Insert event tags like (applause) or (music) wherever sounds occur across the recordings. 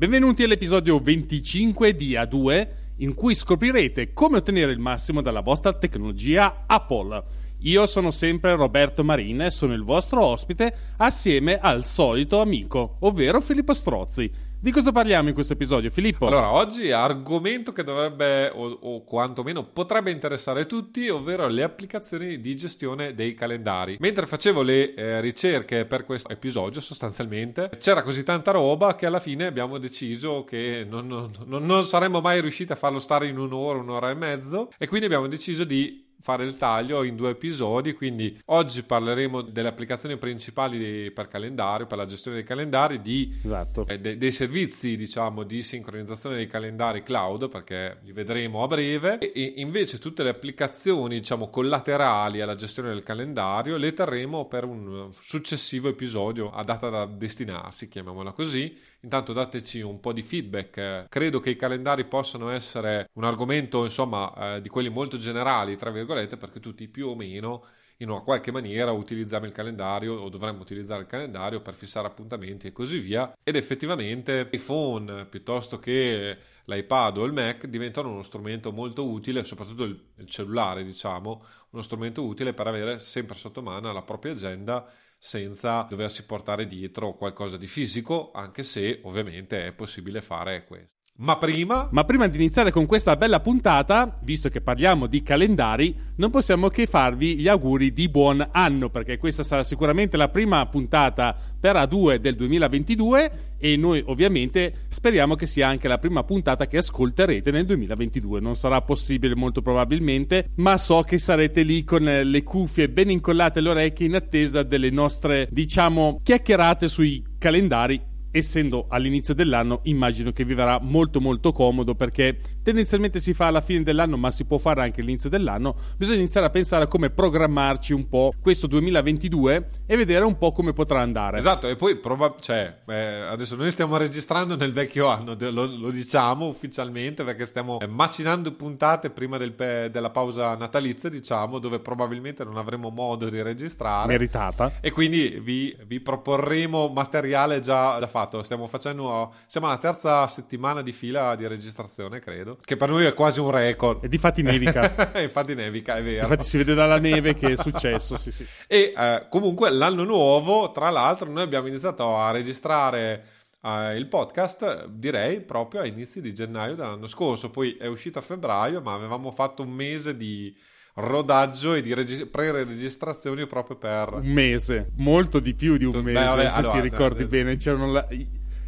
Benvenuti all'episodio 25 di A2 in cui scoprirete come ottenere il massimo dalla vostra tecnologia Apple. Io sono sempre Roberto Marin e sono il vostro ospite assieme al solito amico, ovvero Filippo Strozzi. Di cosa parliamo in questo episodio, Filippo? Allora, oggi argomento che dovrebbe, o, o, quantomeno potrebbe interessare tutti, ovvero le applicazioni di gestione dei calendari. Mentre facevo le eh, ricerche per questo episodio, sostanzialmente, c'era così tanta roba che alla fine abbiamo deciso che non, non, non, saremmo mai riusciti a farlo stare in un'ora, un'ora e mezzo, e quindi abbiamo deciso di fare il taglio in due episodi, quindi oggi parleremo delle applicazioni principali per calendario, per la gestione dei calendari, di, esatto. eh, de- dei servizi diciamo di sincronizzazione dei calendari cloud, perché li vedremo a breve, e invece tutte le applicazioni diciamo collaterali alla gestione del calendario le terremo per un successivo episodio a data da destinarsi, chiamiamola così. Intanto dateci un po' di feedback, credo che i calendari possano essere un argomento insomma eh, di quelli molto generali, tra virgolette, virgolette, perché tutti più o meno in una qualche maniera utilizziamo il calendario o dovremmo utilizzare il calendario per fissare appuntamenti e così via. Ed effettivamente iPhone piuttosto che l'iPad o il Mac diventano uno strumento molto utile, soprattutto il, il cellulare, diciamo, uno strumento utile per avere sempre sotto mano la propria agenda senza doversi portare dietro qualcosa di fisico, anche se ovviamente è possibile fare questo. Ma prima? Ma prima di iniziare con questa bella puntata, visto che parliamo di calendari, non possiamo che farvi gli auguri di buon anno, perché questa sarà sicuramente la prima puntata per A2 del 2022 e noi ovviamente speriamo che sia anche la prima puntata che ascolterete nel 2022. Non sarà possibile molto probabilmente, ma so che sarete lì con le cuffie ben incollate alle orecchie in attesa delle nostre, diciamo, chiacchierate sui calendari essendo all'inizio dell'anno immagino che vi verrà molto molto comodo perché tendenzialmente si fa alla fine dell'anno ma si può fare anche all'inizio dell'anno. Bisogna iniziare a pensare a come programmarci un po' questo 2022 e vedere un po' come potrà andare. Esatto e poi proba- cioè, eh, adesso noi stiamo registrando nel vecchio anno lo, lo diciamo ufficialmente perché stiamo eh, macinando puntate prima del pe- della pausa natalizia diciamo dove probabilmente non avremo modo di registrare. Meritata. E quindi vi, vi proporremo materiale già, già fatto fatto, stiamo facendo, siamo alla terza settimana di fila di registrazione, credo, che per noi è quasi un record. E di fatti nevica. (laughs) infatti nevica, è vero. Infatti si vede dalla neve che è successo, sì, sì. E eh, comunque l'anno nuovo, tra l'altro, noi abbiamo iniziato a registrare Uh, il podcast direi proprio a inizi di gennaio dell'anno scorso, poi è uscito a febbraio, ma avevamo fatto un mese di rodaggio e di regi- pre-registrazioni proprio per un mese, molto di più di un Beh, mese, vabbè, se allora, ti ricordi eh, bene. C'erano la,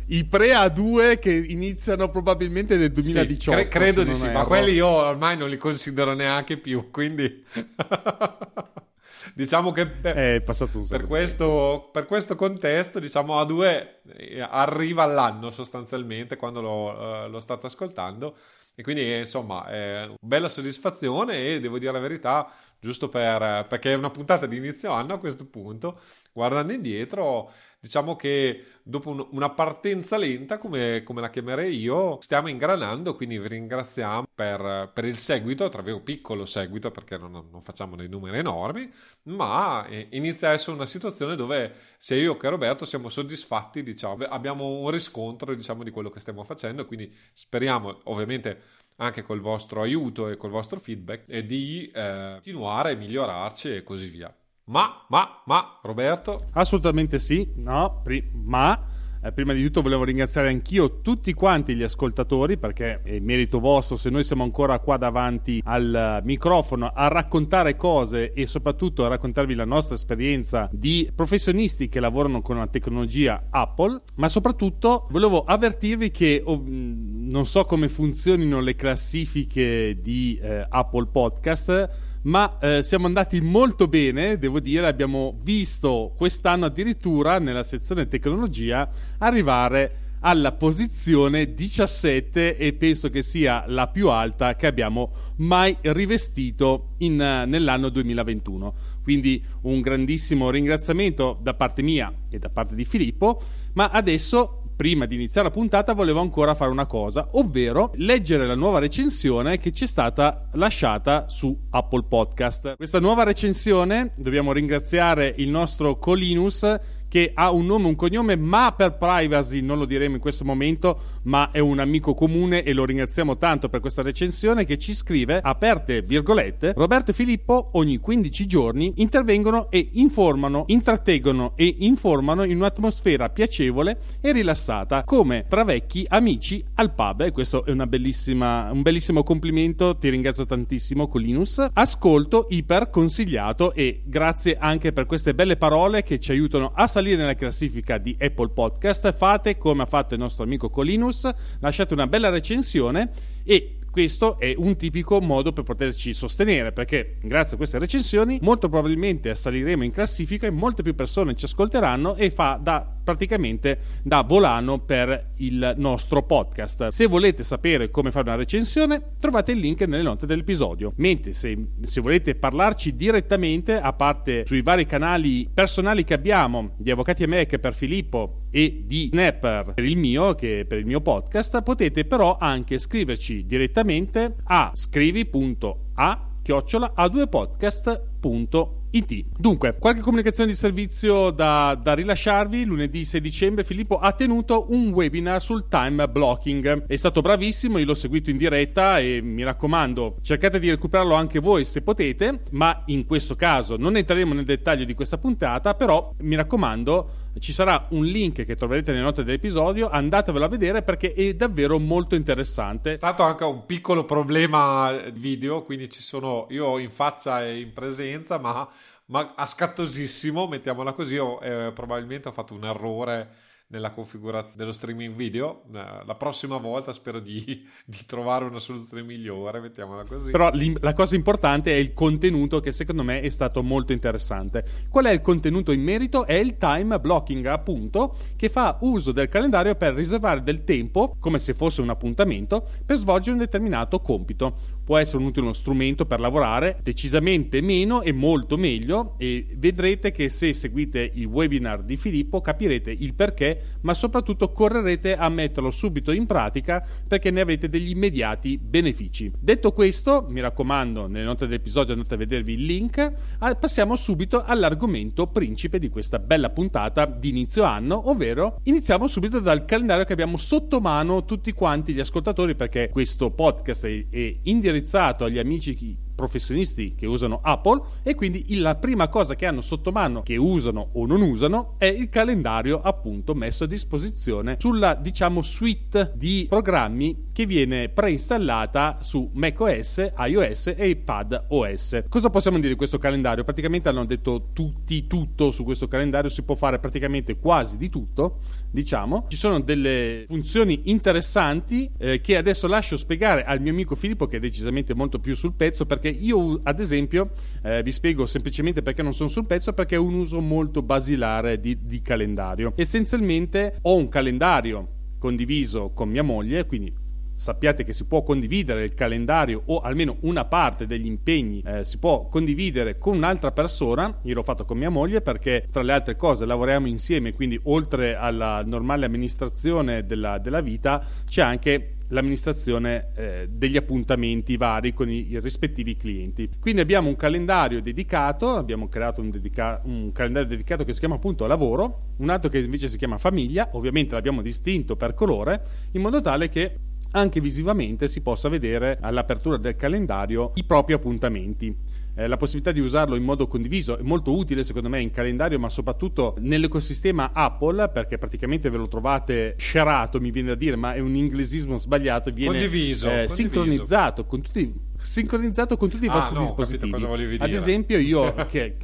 i, i pre-A2 che iniziano probabilmente nel 2018. Sì, cre- credo di sì, erro. ma quelli io ormai non li considero neanche più, quindi (laughs) diciamo che per, per, questo, per, questo, contesto, diciamo A2 eh, arriva all'anno sostanzialmente quando lo, uh, lo state ascoltando e quindi, insomma, è bella soddisfazione e devo dire la verità, giusto per, perché è una puntata di inizio anno a questo punto, guardando indietro, diciamo che dopo un, una partenza lenta, come, come, la chiamerei io, stiamo ingranando, quindi vi ringraziamo per, per il seguito, tra l'altro piccolo seguito, perché non, non, facciamo dei numeri enormi, ma inizia a essere una situazione dove sia io che Roberto siamo soddisfatti, diciamo, abbiamo un riscontro, diciamo, di quello che stiamo facendo, quindi speriamo, ovviamente, anche col vostro aiuto e col vostro feedback, di eh, continuare a migliorarci e così via. Ma, ma, ma, Roberto? Assolutamente sì, no, pri- ma eh, prima di tutto volevo ringraziare anch'io tutti quanti gli ascoltatori perché è merito vostro se noi siamo ancora qua davanti al microfono a raccontare cose e soprattutto a raccontarvi la nostra esperienza di professionisti che lavorano con la tecnologia Apple, ma soprattutto volevo avvertirvi che oh, non so come funzionino le classifiche di eh, Apple Podcast ma eh, siamo andati molto bene, devo dire, abbiamo visto quest'anno addirittura nella sezione tecnologia arrivare alla posizione 17 e penso che sia la più alta che abbiamo mai rivestito in, uh, nell'anno 2021. Quindi un grandissimo ringraziamento da parte mia e da parte di Filippo, ma adesso prima di iniziare la puntata volevo ancora fare una cosa, ovvero leggere la nuova recensione che ci è stata lasciata su Apple Podcast. Questa nuova recensione dobbiamo ringraziare il nostro Colinus che ha un nome e un cognome, ma per privacy non lo diremo in questo momento, ma è un amico comune e lo ringraziamo tanto per questa recensione che ci scrive, aperte virgolette, Roberto e Filippo ogni 15 giorni intervengono e informano, intrattengono e informano in un'atmosfera piacevole e rilassata, come tra vecchi amici al pub. E questo è un bellissimo complimento, ti ringrazio tantissimo Colinus. Ascolto iper consigliato e grazie anche per queste belle parole che ci aiutano a salire nella classifica di Apple Podcast. Fate come ha fatto il nostro amico Colinus, lasciate una bella recensione e questo è un tipico modo per poterci sostenere perché grazie a queste recensioni molto probabilmente saliremo in classifica e molte più persone ci ascolteranno e fa da praticamente da volano per il nostro podcast. Se volete sapere come fare una recensione, trovate il link nelle note dell'episodio. Mentre se, se volete parlarci direttamente, a parte sui vari canali personali che abbiamo, di Avvocati e Mac per Filippo e di Snapper per il mio, che per il mio podcast, potete però anche scriverci direttamente a scrivi.a chiocciola a2podcast.it IT. Dunque, qualche comunicazione di servizio da, da, rilasciarvi. Lunedì 6 dicembre Filippo ha tenuto un webinar sul time blocking. È stato bravissimo, io l'ho seguito in diretta e mi raccomando, cercate di recuperarlo anche voi se potete, ma in questo caso non entreremo nel dettaglio di questa puntata, però mi raccomando ci sarà un link che troverete nelle note dell'episodio, andatevelo a vedere perché è davvero molto interessante. È stato anche un piccolo problema video, quindi ci sono io in faccia e in presenza, ma, ma a scattosissimo, mettiamola così, ho, eh, probabilmente ho fatto un errore nella configurazione dello streaming video. Eh, la prossima volta spero di, (laughs) di, trovare una soluzione migliore, mettiamola così. Però la cosa importante è il contenuto che secondo me è stato molto interessante. Qual è il contenuto in merito? È il time blocking, appunto, che fa uso del calendario per riservare del tempo, come se fosse un appuntamento, per svolgere un determinato compito può essere un utile strumento per lavorare, decisamente meno e molto meglio e vedrete che se seguite il webinar di Filippo capirete il perché, ma soprattutto correrete a metterlo subito in pratica perché ne avete degli immediati benefici. Detto questo, mi raccomando, nelle note dell'episodio andate a vedervi il link, ah, passiamo subito all'argomento principe di questa bella puntata di inizio anno, ovvero iniziamo subito dal calendario che abbiamo sotto mano tutti quanti gli ascoltatori perché questo podcast è, è indirizzato agli amici professionisti che usano Apple e quindi la prima cosa che hanno sotto mano, che usano o non usano, è il calendario appunto messo a disposizione sulla diciamo suite di programmi che viene preinstallata su macOS, iOS e iPad OS. Cosa possiamo dire di questo calendario? Praticamente hanno detto tutti tutto su questo calendario, si può fare praticamente quasi di tutto, diciamo. Ci sono delle funzioni interessanti eh, che adesso lascio spiegare al mio amico Filippo che è decisamente molto più sul pezzo perché io ad esempio eh, vi spiego semplicemente perché non sono sul pezzo perché ho un uso molto basilare di, di calendario essenzialmente ho un calendario condiviso con mia moglie quindi sappiate che si può condividere il calendario o almeno una parte degli impegni eh, si può condividere con un'altra persona. Io l'ho fatto con mia moglie perché tra le altre cose lavoriamo insieme, quindi oltre alla normale amministrazione della, della vita c'è anche l'amministrazione eh, degli appuntamenti vari con i, i, rispettivi clienti. Quindi abbiamo un calendario dedicato, abbiamo creato un, dedica- un, calendario dedicato che si chiama appunto lavoro, un altro che invece si chiama famiglia, ovviamente l'abbiamo distinto per colore, in modo tale che anche visivamente si possa vedere all'apertura del calendario i propri appuntamenti. Eh, la possibilità di usarlo in modo condiviso è molto utile secondo me in calendario ma soprattutto nell'ecosistema Apple perché praticamente ve lo trovate sharato mi viene da dire ma è un inglesismo sbagliato viene condiviso, eh, condiviso. sincronizzato con tutti sincronizzato con tutti i ah, vostri no, dispositivi. ad esempio io (laughs) che,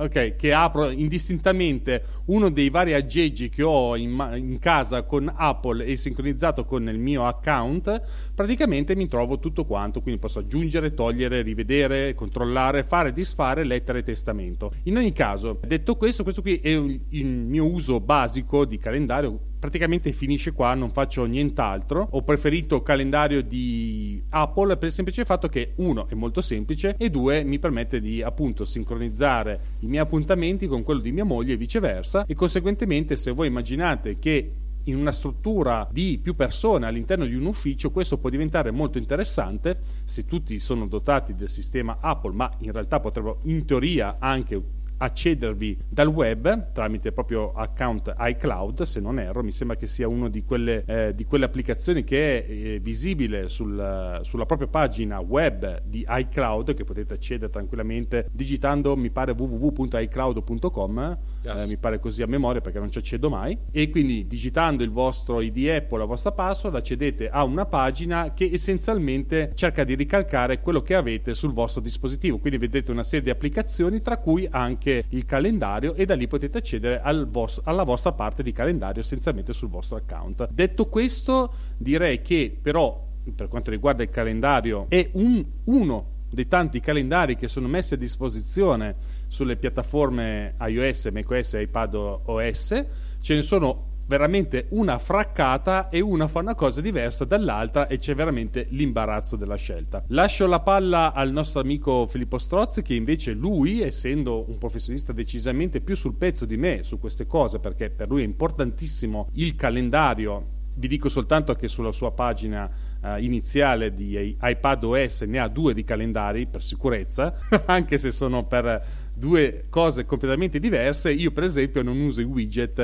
ok, che apro indistintamente uno dei vari aggeggi che ho in, in, casa con Apple e sincronizzato con il mio account, praticamente mi trovo tutto quanto, quindi posso aggiungere, togliere, rivedere, controllare, fare, disfare lettere e testamento. In ogni caso, detto questo, questo qui è il mio uso basico di calendario praticamente finisce qua, non faccio nient'altro. Ho preferito calendario di Apple per il semplice fatto che uno è molto semplice e due mi permette di appunto sincronizzare i miei appuntamenti con quello di mia moglie e viceversa e conseguentemente se voi immaginate che in una struttura di più persone all'interno di un ufficio, questo può diventare molto interessante se tutti sono dotati del sistema Apple, ma in realtà potrebbero in teoria anche accedervi dal web tramite proprio account iCloud, se non erro, mi sembra che sia una di eh, di quelle applicazioni che è eh, visibile sul, sulla propria pagina web di iCloud che potete accedere tranquillamente digitando mi pare www.icloud.com yes. eh, mi pare così a memoria perché non ci accedo mai. E quindi digitando il vostro ID Apple, la vostra password accedete a una pagina che essenzialmente cerca di ricalcare quello che avete sul vostro dispositivo. Quindi vedete una serie di applicazioni tra cui anche il calendario e da lì potete accedere al vostro, alla vostra parte di calendario essenzialmente sul vostro account. Detto questo direi che però per quanto riguarda il calendario è un, uno dei tanti calendari che sono messi a disposizione sulle piattaforme iOS, macOS e iPad OS, ce ne sono veramente una fraccata e una fa una cosa diversa dall'altra e c'è veramente l'imbarazzo della scelta. Lascio la palla al nostro amico Filippo Strozzi che invece lui, essendo un professionista decisamente più sul pezzo di me su queste cose, perché per lui è importantissimo il calendario, vi dico soltanto che sulla sua pagina uh, iniziale di iPad OS ne ha due di calendari per sicurezza, (laughs) anche se sono per due cose completamente diverse. Io, per esempio, non uso i widget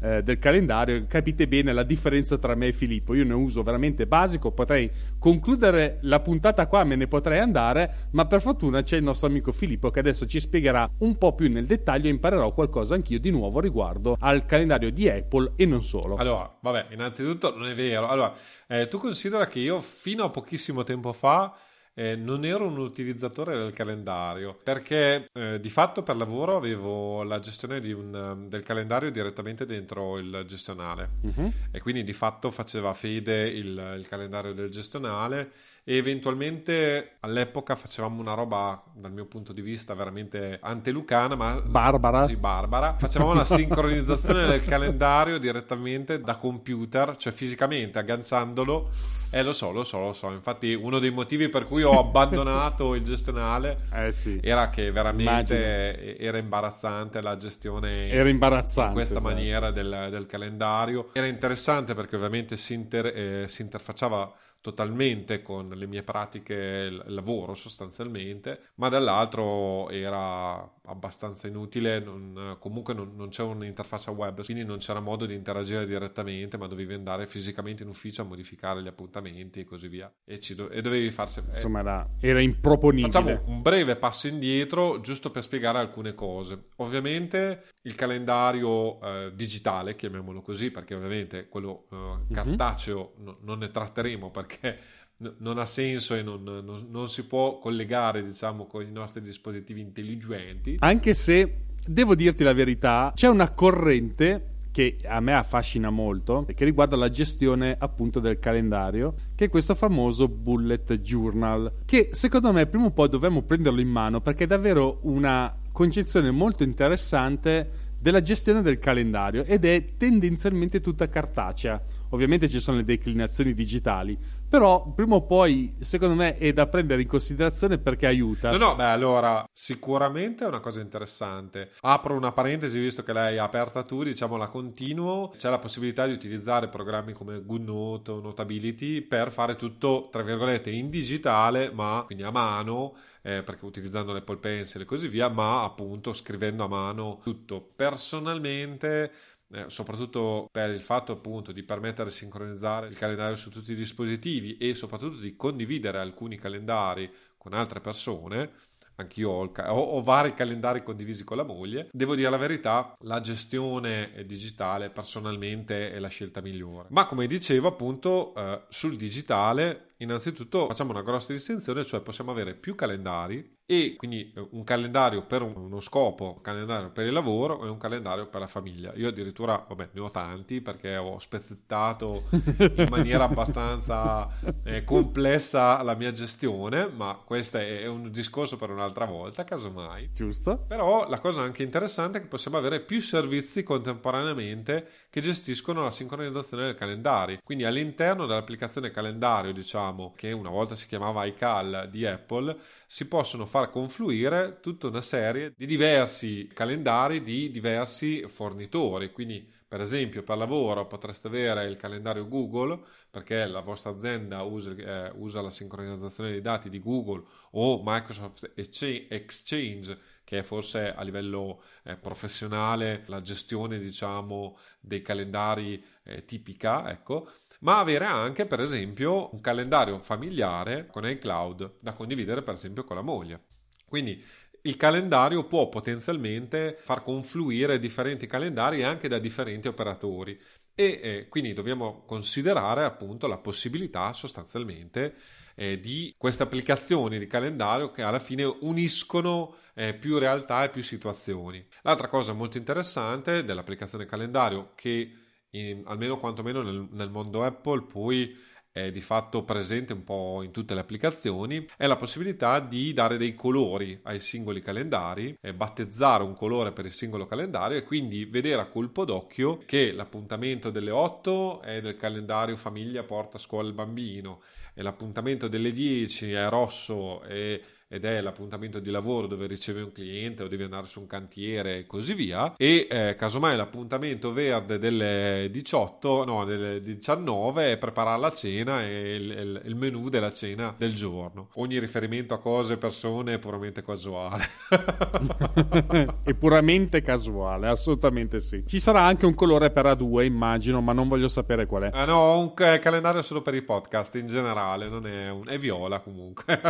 eh, del calendario. Capite bene la differenza tra me e Filippo. Io ne uso veramente basico. Potrei concludere la puntata qua, me ne potrei andare. Ma per fortuna c'è il nostro amico Filippo che adesso ci spiegherà un po' più nel dettaglio. e Imparerò qualcosa anch'io di nuovo riguardo al calendario di Apple e non solo. Allora, vabbè, innanzitutto non è vero. Allora, eh, tu considera che io fino a pochissimo tempo fa eh, non ero un utilizzatore del calendario perché eh, di fatto per lavoro avevo la gestione un, del calendario direttamente dentro il gestionale uh-huh. e quindi di fatto faceva fede il, il calendario del gestionale e eventualmente all'epoca facevamo una roba dal mio punto di vista veramente antelucana ma barbara sì, barbara facevamo una (laughs) sincronizzazione del calendario direttamente da computer cioè fisicamente agganciandolo eh lo so lo so lo so infatti uno dei motivi per cui ho abbandonato il gestionale (laughs) eh sì. era che veramente Immagino. era imbarazzante la gestione era imbarazzante in questa esatto. maniera del, del, calendario era interessante perché ovviamente si, inter, eh, si interfacciava totalmente con le mie pratiche lavoro sostanzialmente, ma dall'altro era abbastanza inutile, non, comunque non, non, c'è un'interfaccia web, quindi non c'era modo di interagire direttamente, ma dovevi andare fisicamente in ufficio a modificare gli appuntamenti e così via. E, do- e dovevi farsi... Insomma, era, era improponibile. Facciamo un breve passo indietro, giusto per spiegare alcune cose. Ovviamente il calendario eh, digitale, chiamiamolo così, perché ovviamente quello eh, cartaceo mm-hmm. no, non ne tratteremo perché (laughs) non ha senso e non, non, non, si può collegare diciamo con i nostri dispositivi intelligenti anche se devo dirti la verità c'è una corrente che a me affascina molto e che riguarda la gestione appunto del calendario che è questo famoso bullet journal che secondo me prima o poi dovremmo prenderlo in mano perché è davvero una concezione molto interessante della gestione del calendario ed è tendenzialmente tutta cartacea Ovviamente ci sono le declinazioni digitali, però prima o poi secondo me è da prendere in considerazione perché aiuta. No, no, beh, allora sicuramente è una cosa interessante. Apro una parentesi visto che ha aperta tu, diciamo la continuo. C'è la possibilità di utilizzare programmi come GoodNote o Notability per fare tutto, tra virgolette, in digitale, ma quindi a mano eh, perché utilizzando l'Apple Pencil e così via, ma appunto scrivendo a mano tutto. Personalmente eh, soprattutto per il fatto appunto di permettere di sincronizzare il calendario su tutti i dispositivi e soprattutto di condividere alcuni calendari con altre persone, anch'io ho, ho, ho, vari calendari condivisi con la moglie. Devo dire la verità, la gestione digitale personalmente è la scelta migliore. Ma come dicevo, appunto, eh, sul digitale, innanzitutto facciamo una grossa distinzione, cioè possiamo avere più calendari e quindi eh, un calendario per uno scopo, un calendario per il lavoro e un calendario per la famiglia. Io addirittura, vabbè, ne ho tanti perché ho spezzettato in (laughs) maniera abbastanza eh, complessa la mia gestione, ma questo è un discorso per un'altra volta, casomai. Giusto. Però la cosa anche interessante è che possiamo avere più servizi contemporaneamente che gestiscono la sincronizzazione del calendario. Quindi all'interno dell'applicazione calendario, diciamo, che una volta si chiamava iCal di Apple, si possono far confluire tutta una serie di diversi calendari di diversi fornitori. Quindi, per esempio, per lavoro potreste avere il calendario Google perché la vostra azienda usa, eh, usa la sincronizzazione dei dati di Google o Microsoft Exchange che è forse a livello eh, professionale la gestione diciamo dei calendari eh, tipica ecco ma avere anche per esempio un calendario familiare con iCloud da condividere per esempio con la moglie. Quindi il calendario può potenzialmente far confluire differenti calendari anche da differenti operatori e eh, quindi dobbiamo considerare appunto la possibilità sostanzialmente eh, di queste applicazioni di calendario che alla fine uniscono eh, più realtà e più situazioni. L'altra cosa molto interessante dell'applicazione calendario che in, almeno quantomeno nel, nel mondo Apple, poi è di fatto presente un po' in tutte le applicazioni, è la possibilità di dare dei colori ai singoli calendari, battezzare un colore per il singolo calendario e quindi vedere a colpo d'occhio che l'appuntamento delle 8 è del calendario famiglia porta scuola il bambino e l'appuntamento delle 10 è rosso e ed è l'appuntamento di lavoro dove ricevi un cliente o devi andare su un cantiere e così via. E eh, casomai l'appuntamento verde delle 18 no delle 19 è preparare la cena e il, il, il menù della cena del giorno. Ogni riferimento a cose persone è puramente casuale. (laughs) È puramente casuale assolutamente sì. Ci sarà anche un colore per A2 immagino ma non voglio sapere qual è. Ah no un calendario solo per i podcast in generale non è, un, è viola comunque.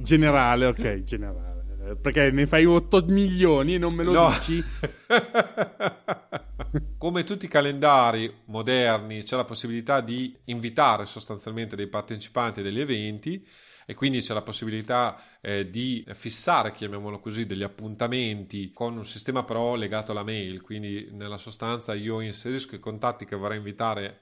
Generale generale, ok, generale. Perché ne fai 8 milioni e non me lo no. dici? (laughs) Come tutti i calendari moderni, c'è la possibilità di invitare sostanzialmente dei partecipanti degli eventi e quindi c'è la possibilità eh, di fissare, chiamiamolo così, degli appuntamenti con un sistema però legato alla mail, quindi nella sostanza io inserisco i contatti che vorrei invitare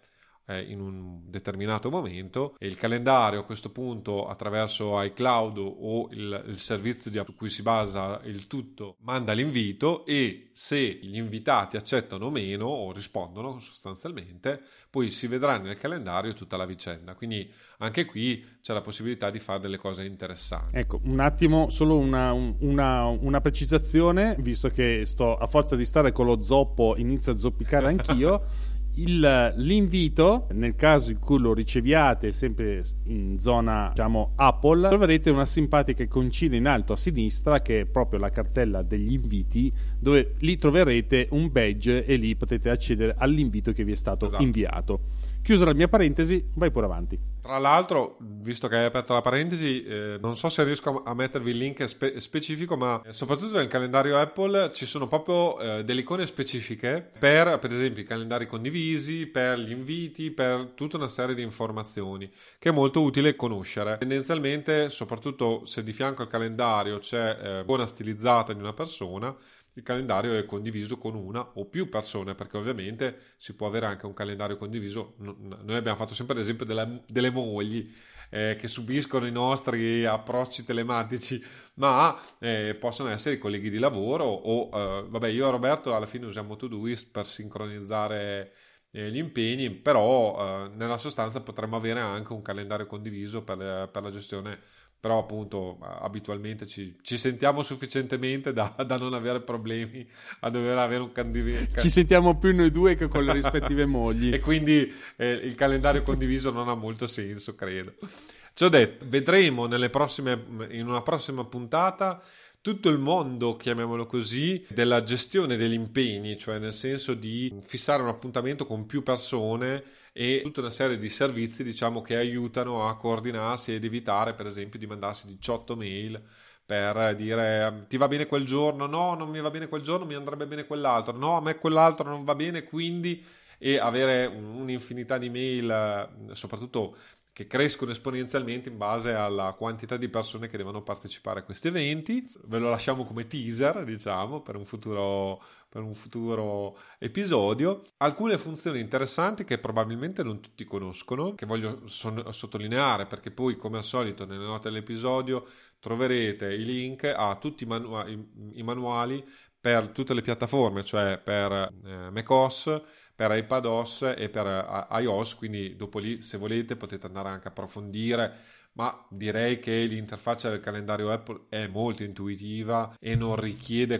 eh, in un determinato momento e il calendario a questo punto attraverso iCloud o il, il servizio su cui si basa il tutto manda l'invito e se gli invitati accettano o meno o rispondono sostanzialmente poi si vedrà nel calendario tutta la vicenda. Quindi anche qui c'è la possibilità di fare delle cose interessanti. Ecco un attimo solo una, una, una precisazione visto che sto a forza di stare con lo zoppo inizio a zoppicare anch'io (laughs) il, l'invito, nel caso in cui lo riceviate sempre in zona diciamo Apple, troverete una simpatica iconcina in alto a sinistra che è proprio la cartella degli inviti, dove lì troverete un badge e lì potete accedere all'invito che vi è stato esatto. inviato. Chiusa la mia parentesi, vai pure avanti. Tra l'altro, visto che hai aperto la parentesi, eh, non so se riesco a mettervi il link spe- specifico, ma soprattutto nel calendario Apple ci sono proprio eh, delle icone specifiche per, per esempio, i calendari condivisi, per gli inviti, per tutta una serie di informazioni che è molto utile conoscere. Tendenzialmente, soprattutto se di fianco al calendario c'è eh, buona stilizzata di una persona, il calendario è condiviso con una o più persone, perché ovviamente si può avere anche un calendario condiviso. Noi abbiamo fatto sempre l'esempio della, delle mogli eh, che subiscono i nostri approcci telematici, ma eh, possono essere i colleghi di lavoro o, eh, vabbè, io e Roberto alla fine usiamo Todoist per sincronizzare eh, gli impegni, però eh, nella sostanza potremmo avere anche un calendario condiviso per, per la gestione però appunto abitualmente ci, ci sentiamo sufficientemente da, da, non avere problemi a dover avere un candidato. (laughs) Ci sentiamo più noi due che con le rispettive (laughs) mogli. e quindi eh, il calendario condiviso non ha molto senso, credo. Ciò detto, vedremo prossime, in una prossima puntata tutto il mondo, chiamiamolo così, della gestione degli impegni, cioè nel senso di fissare un appuntamento con più persone e tutta una serie di servizi diciamo che aiutano a coordinarsi ed evitare per esempio di mandarsi 18 mail per dire ti va bene quel giorno, no non mi va bene quel giorno, mi andrebbe bene quell'altro, no a me quell'altro non va bene, quindi e avere un'infinità di mail, soprattutto che crescono esponenzialmente in base alla quantità di persone che devono partecipare a questi eventi. Ve lo lasciamo come teaser, diciamo, per un futuro, per un futuro episodio. Alcune funzioni interessanti che probabilmente non tutti conoscono, che voglio son- sottolineare perché poi, come al solito, nelle note dell'episodio troverete i link a tutti i, manu- i manuali per tutte le piattaforme, cioè per eh, macOS, per iPadOS e per uh, iOS, quindi dopo lì se volete potete andare anche a approfondire, ma direi che l'interfaccia del calendario Apple è molto intuitiva e non richiede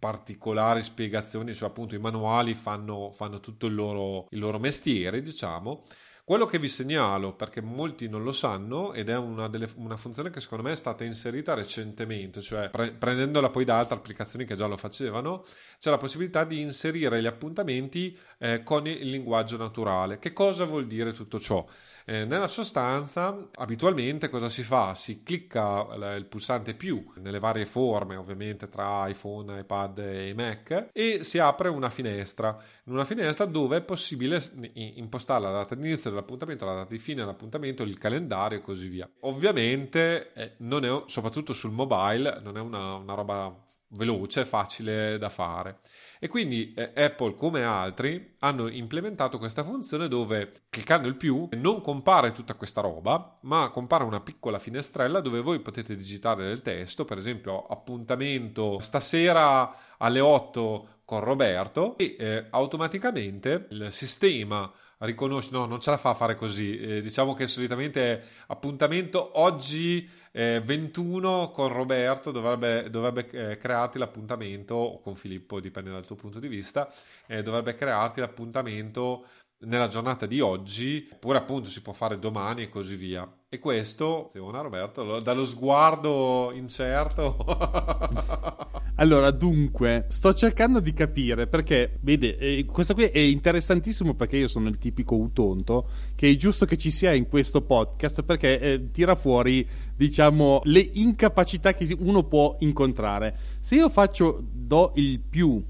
particolari spiegazioni, cioè appunto i manuali fanno, fanno tutto il loro, il loro mestiere, diciamo. Quello che vi segnalo, perché molti non lo sanno, ed è una, delle, una funzione che secondo me è stata inserita recentemente, cioè pre- prendendola poi da altre applicazioni che già lo facevano, c'è la possibilità di inserire gli appuntamenti eh, con il linguaggio naturale. Che cosa vuol dire tutto ciò? Eh, nella sostanza, abitualmente cosa si fa? Si clicca il pulsante più nelle varie forme, ovviamente tra iPhone, iPad e Mac, e si apre una finestra. In una finestra dove è possibile impostare la data di inizio dell'appuntamento, la data di fine dell'appuntamento, il calendario e così via. Ovviamente, eh, è, soprattutto sul mobile, non è una, una roba veloce, facile da fare. E quindi eh, Apple, come altri, hanno implementato questa funzione dove cliccando il più non compare tutta questa roba, ma compare una piccola finestrella dove voi potete digitare del testo, per esempio appuntamento stasera alle 8 con Roberto e eh, automaticamente il sistema riconosce, no, non ce la fa a fare così. Eh, diciamo che solitamente appuntamento oggi eh, 21 con Roberto, dovrebbe, dovrebbe eh, crearti l'appuntamento, o con Filippo, dipende dal tuo punto di vista, eh, dovrebbe crearti l'appuntamento nella giornata di oggi, oppure appunto si può fare domani e così via. E questo, Simona Roberto, dallo sguardo incerto. (laughs) allora, dunque, sto cercando di capire perché, vede, eh, questo qui è interessantissimo perché io sono il tipico utonto, che è giusto che ci sia in questo podcast perché eh, tira fuori, diciamo, le incapacità che uno può incontrare. Se io faccio, do il più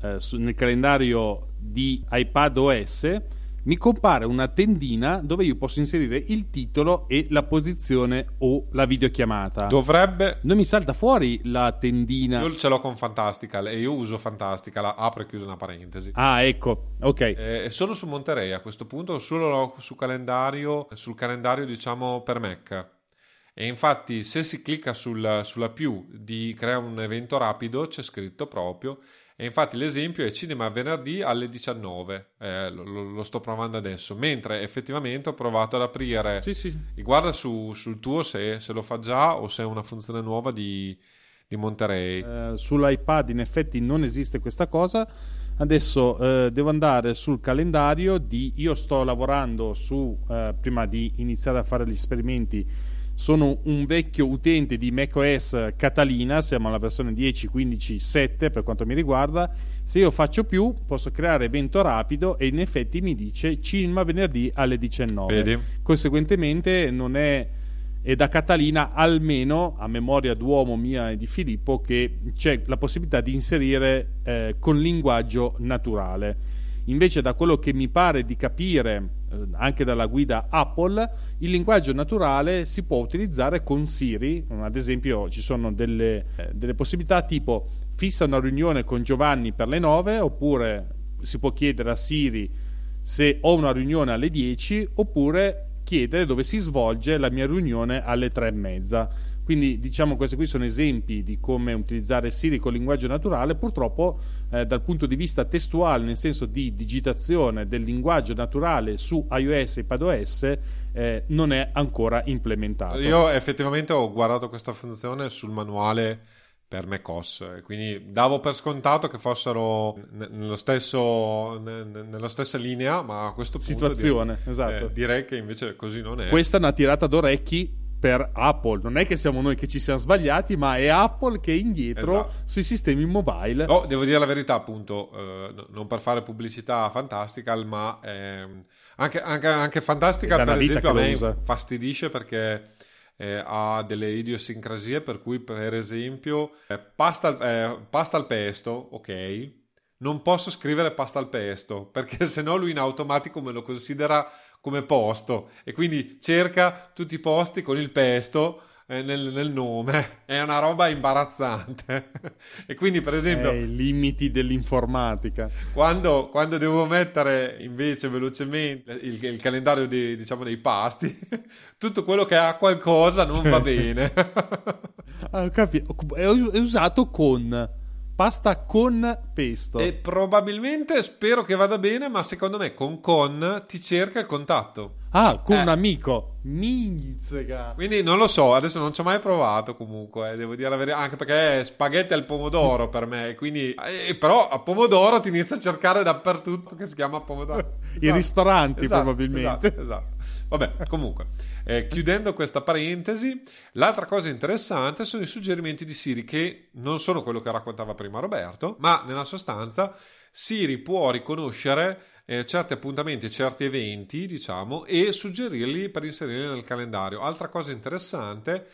eh, nel calendario di iPad OS mi compare una tendina dove io posso inserire il titolo e la posizione o la videochiamata. Dovrebbe. Non mi salta fuori la tendina. Io ce l'ho con Fantastical e io uso Fantastical, apro e chiudo una parentesi. Ah, ecco, ok. È solo su Monterey a questo punto, solo su calendario, sul calendario diciamo per Mac. E infatti, se si clicca sul, sulla più di crea un evento rapido, c'è scritto proprio e infatti l'esempio è cinema venerdì alle 19, eh, lo, lo, sto provando adesso, mentre effettivamente ho provato ad aprire, sì, sì. guarda su, sul tuo se, se, lo fa già o se è una funzione nuova di, di Monterey. Eh, sull'iPad in effetti non esiste questa cosa, adesso eh, devo andare sul calendario di, io sto lavorando su, eh, prima di iniziare a fare gli esperimenti, sono un vecchio utente di macOS Catalina, siamo alla versione 10.15.7 per quanto mi riguarda. Se io faccio più, posso creare evento rapido e in effetti mi dice cinema venerdì alle 19. Vedi? Conseguentemente non è è da Catalina almeno a memoria d'uomo mia e di Filippo che c'è la possibilità di inserire eh, con linguaggio naturale. Invece da quello che mi pare di capire eh, anche dalla guida Apple, il linguaggio naturale si può utilizzare con Siri, ad esempio ci sono delle, eh, delle possibilità tipo fissa una riunione con Giovanni per le 9 oppure si può chiedere a Siri se ho una riunione alle 10 oppure chiedere dove si svolge la mia riunione alle 3 e mezza quindi diciamo questi qui sono esempi di come utilizzare Siri con linguaggio naturale, purtroppo eh, dal punto di vista testuale, nel senso di digitazione del linguaggio naturale su iOS e iPadOS, eh, non è ancora implementato. Io effettivamente ho guardato questa funzione sul manuale per macOS quindi davo per scontato che fossero nello stesso, nella stessa linea ma a questo punto situazione direi, esatto. eh, direi che invece così non è questa è una tirata d'orecchi per Apple. Non è che siamo noi che ci siamo sbagliati, ma è Apple che è indietro esatto. sui sistemi mobile. Oh, devo dire la verità, appunto, eh, non per fare pubblicità fantastica, ma ehm, anche, anche, anche Fantastical, per esempio, a me fastidisce perché. Eh, ha delle idiosincrasie per cui per esempio eh, pasta, eh, pasta al pesto ok non posso scrivere pasta al pesto (laughs) perché sennò lui in automatico me lo considera come posto e quindi cerca tutti i posti con il pesto eh, nel, nel, nome. (laughs) È una roba imbarazzante. (laughs) e quindi, per esempio, eh, i limiti dell'informatica. Quando, quando, devo mettere invece velocemente il, il calendario di, diciamo, dei pasti, (laughs) tutto quello che ha qualcosa non va bene. ah, è usato con pasta con pesto. E probabilmente spero che vada bene, ma secondo me con con ti cerca il contatto. Ah, con eh. un amico. Mizzica. Quindi non lo so, adesso non ci ho mai provato comunque, eh, devo dire la verità, anche perché è spaghetti al pomodoro per me, quindi eh, però a pomodoro ti inizia a cercare dappertutto che si chiama pomodoro. (laughs) I esatto. ristoranti esatto, probabilmente. Esatto, esatto. Vabbè, comunque, eh, chiudendo questa parentesi, l'altra cosa interessante sono i suggerimenti di Siri che non sono quello che raccontava prima Roberto, ma nella sostanza Siri può riconoscere eh, certi appuntamenti certi eventi, diciamo, e suggerirli per inserirli nel calendario. Altra cosa interessante,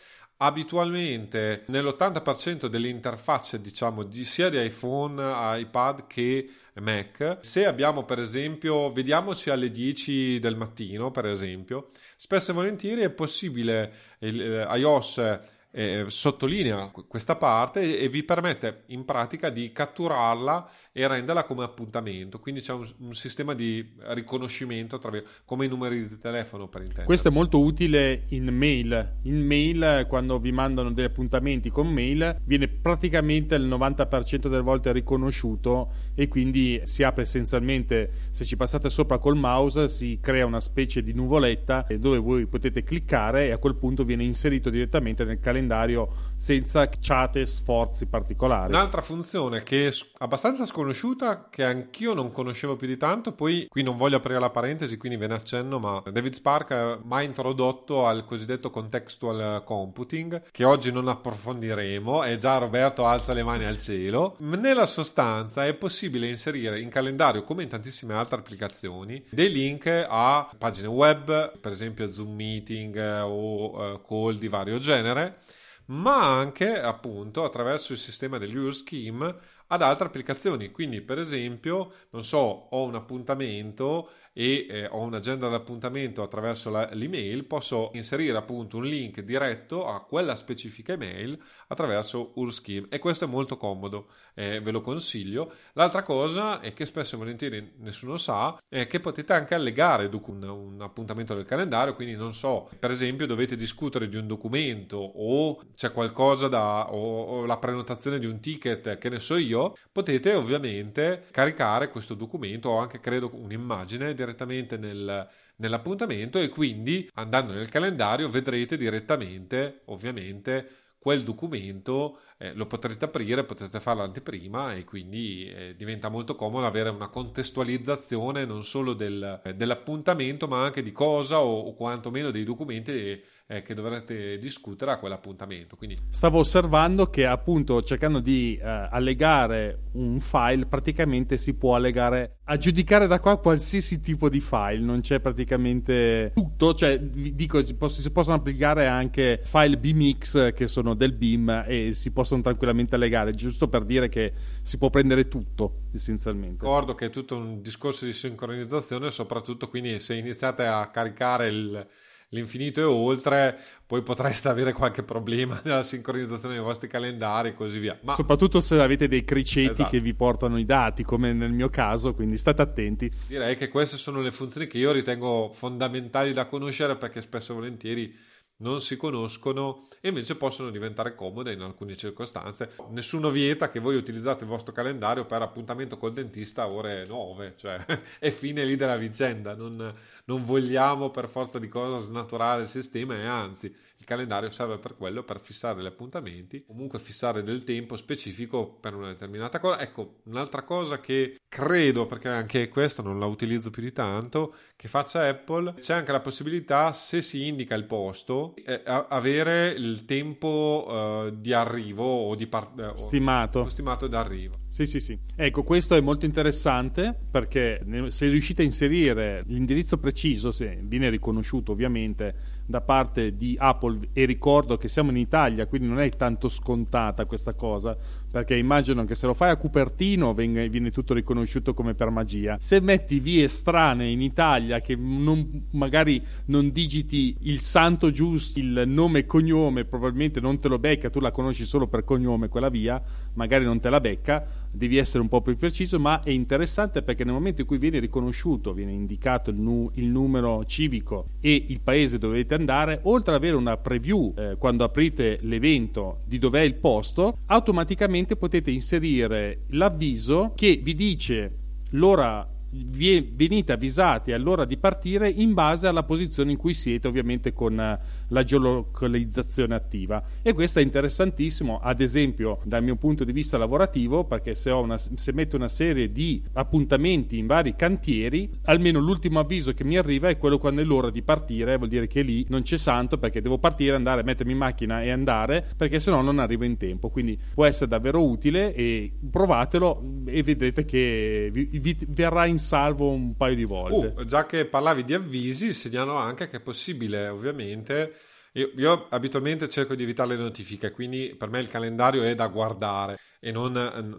abitualmente nell'80% delle interfacce, diciamo, di, sia di iPhone, iPad che Mac, se abbiamo per esempio, vediamoci alle 10 del mattino, per esempio, spesso e volentieri è possibile il, eh, iOS eh, sottolinea questa parte e, vi permette in pratica di catturarla e renderla come appuntamento. Quindi c'è un, un sistema di riconoscimento tra, come i numeri di telefono per intendere. Questo è molto utile in mail. In mail, quando vi mandano degli appuntamenti con mail, viene praticamente il 90% delle volte riconosciuto e quindi si apre essenzialmente, se ci passate sopra col mouse, si crea una specie di nuvoletta dove voi potete cliccare e a quel punto viene inserito direttamente nel calendario calendario senza ciate sforzi particolari. Un'altra funzione che è abbastanza sconosciuta, che anch'io non conoscevo più di tanto, poi qui non voglio aprire la parentesi, quindi ve ne accenno, ma David Spark ha mai introdotto al cosiddetto contextual computing, che oggi non approfondiremo, e già Roberto alza le mani al cielo. Nella sostanza è possibile inserire in calendario, come in tantissime altre applicazioni, dei link a pagine web, per esempio Zoom Meeting o uh, call di vario genere, ma anche appunto attraverso il sistema degli URScheme ad altre applicazioni. Quindi, per esempio, non so, ho un appuntamento e eh, ho un'agenda d'appuntamento attraverso la, l'email, posso inserire appunto un link diretto a quella specifica email attraverso URScheme e questo è molto comodo, eh, ve lo consiglio. L'altra cosa è che spesso e volentieri nessuno sa è che potete anche allegare un, un appuntamento del calendario, quindi non so, per esempio dovete discutere di un documento o c'è qualcosa da o, o la prenotazione di un ticket, che ne so io, potete ovviamente caricare questo documento o anche credo un'immagine direttamente nel, nell'appuntamento e quindi andando nel calendario vedrete direttamente ovviamente quel documento eh, lo potrete aprire, potrete fare l'anteprima e quindi eh, diventa molto comodo avere una contestualizzazione non solo del, eh, dell'appuntamento ma anche di cosa o, o quantomeno dei documenti eh, che dovrete discutere a quell'appuntamento. Quindi... Stavo osservando che appunto cercando di eh, allegare un file praticamente si può allegare a giudicare da qua qualsiasi tipo di file, non c'è praticamente tutto, cioè dico si, poss- si possono applicare anche file BMX che sono del BIM e si possono tranquillamente allegare, giusto per dire che si può prendere tutto essenzialmente. Ricordo che è tutto un discorso di sincronizzazione, soprattutto quindi se iniziate a caricare il l'infinito e oltre, poi potreste avere qualche problema (laughs) nella sincronizzazione dei vostri calendari e così via. Ma... Soprattutto se avete dei criceti esatto. che vi portano i dati, come nel mio caso, quindi state attenti. Direi che queste sono le funzioni che io ritengo fondamentali da conoscere perché spesso e volentieri non si conoscono e invece possono diventare comode in alcune circostanze. Nessuno vieta che voi utilizzate il vostro calendario per appuntamento col dentista a ore 9, cioè (laughs) è fine lì della vicenda, non, non vogliamo per forza di cosa snaturare il sistema e anzi il calendario serve per quello, per fissare gli appuntamenti, comunque fissare del tempo specifico per una determinata cosa. Ecco, un'altra cosa che credo, perché anche questa non la utilizzo più di tanto, che faccia Apple, c'è anche la possibilità, se si indica il posto, eh, avere il tempo eh, di arrivo o di part- eh, stimato. stimato d'arrivo. Sì, sì, sì. Ecco, questo è molto interessante perché se riuscite a inserire l'indirizzo preciso, se viene riconosciuto ovviamente da parte di Apple e ricordo che siamo in Italia, quindi non è tanto scontata questa cosa, perché immagino che se lo fai a Cupertino venga, viene tutto riconosciuto come per magia. Se metti vie strane in Italia che non, magari non digiti il santo giusto, il nome e cognome, probabilmente non te lo becca, tu la conosci solo per cognome quella via, magari non te la becca devi essere un po' più preciso, ma è interessante perché nel momento in cui viene riconosciuto, viene indicato il, nu- il numero civico e il paese dove dovete andare, oltre ad avere una preview eh, quando aprite l'evento di dov'è il posto, automaticamente potete inserire l'avviso che vi dice l'ora venite avvisati all'ora di partire in base alla posizione in cui siete, ovviamente con eh, la geolocalizzazione attiva. E questo è interessantissimo, ad esempio, dal mio punto di vista lavorativo, perché se, una, se metto una serie di appuntamenti in vari cantieri, almeno l'ultimo avviso che mi arriva è quello quando è l'ora di partire, vuol dire che lì non c'è santo perché devo partire, andare, mettermi in macchina e andare, perché se no non arrivo in tempo. Quindi può essere davvero utile e provatelo e vedrete che vi, vi verrà in salvo un paio di volte. Uh, già che parlavi di avvisi, segnalo anche che è possibile, ovviamente. Io, io, abitualmente cerco di evitare le notifiche, quindi per me il calendario è da guardare e non,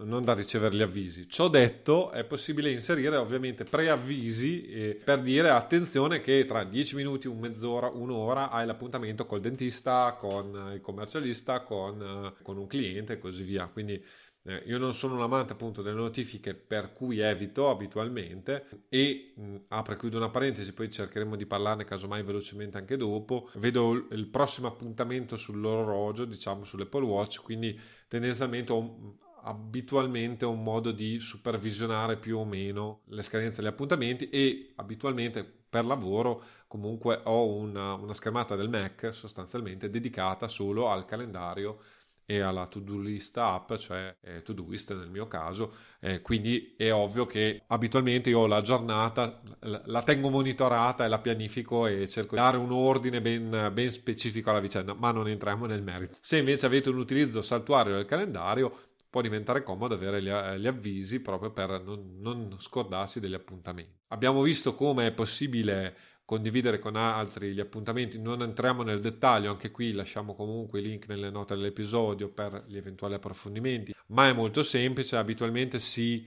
non da ricevere gli avvisi. Ciò detto, è possibile inserire ovviamente preavvisi eh, per dire attenzione che tra 10 minuti, un mezz'ora, un'ora hai l'appuntamento col dentista, con il commercialista, con, con un cliente e così via. Quindi eh, io non sono un amante appunto delle notifiche per cui evito abitualmente e mh, apro e chiudo una parentesi, poi cercheremo di parlarne casomai velocemente anche dopo. Vedo il prossimo appuntamento sull'orologio, diciamo sull'Apple Watch, quindi tendenzialmente ho abitualmente un modo di supervisionare più o meno le scadenze degli appuntamenti e abitualmente per lavoro comunque ho una, una schermata del Mac sostanzialmente dedicata solo al calendario e alla to-do list app, cioè eh, to-doist nel mio caso. Eh, quindi è ovvio che abitualmente io la giornata la tengo monitorata e la pianifico e cerco di dare un ordine ben, ben specifico alla vicenda, ma non entriamo nel merito. Se invece avete un utilizzo saltuario del calendario, può diventare comodo avere gli, gli avvisi proprio per non, non scordarsi degli appuntamenti. Abbiamo visto come è possibile condividere con altri gli appuntamenti. Non entriamo nel dettaglio, anche qui lasciamo comunque i link nelle note dell'episodio per gli eventuali approfondimenti, ma è molto semplice, abitualmente si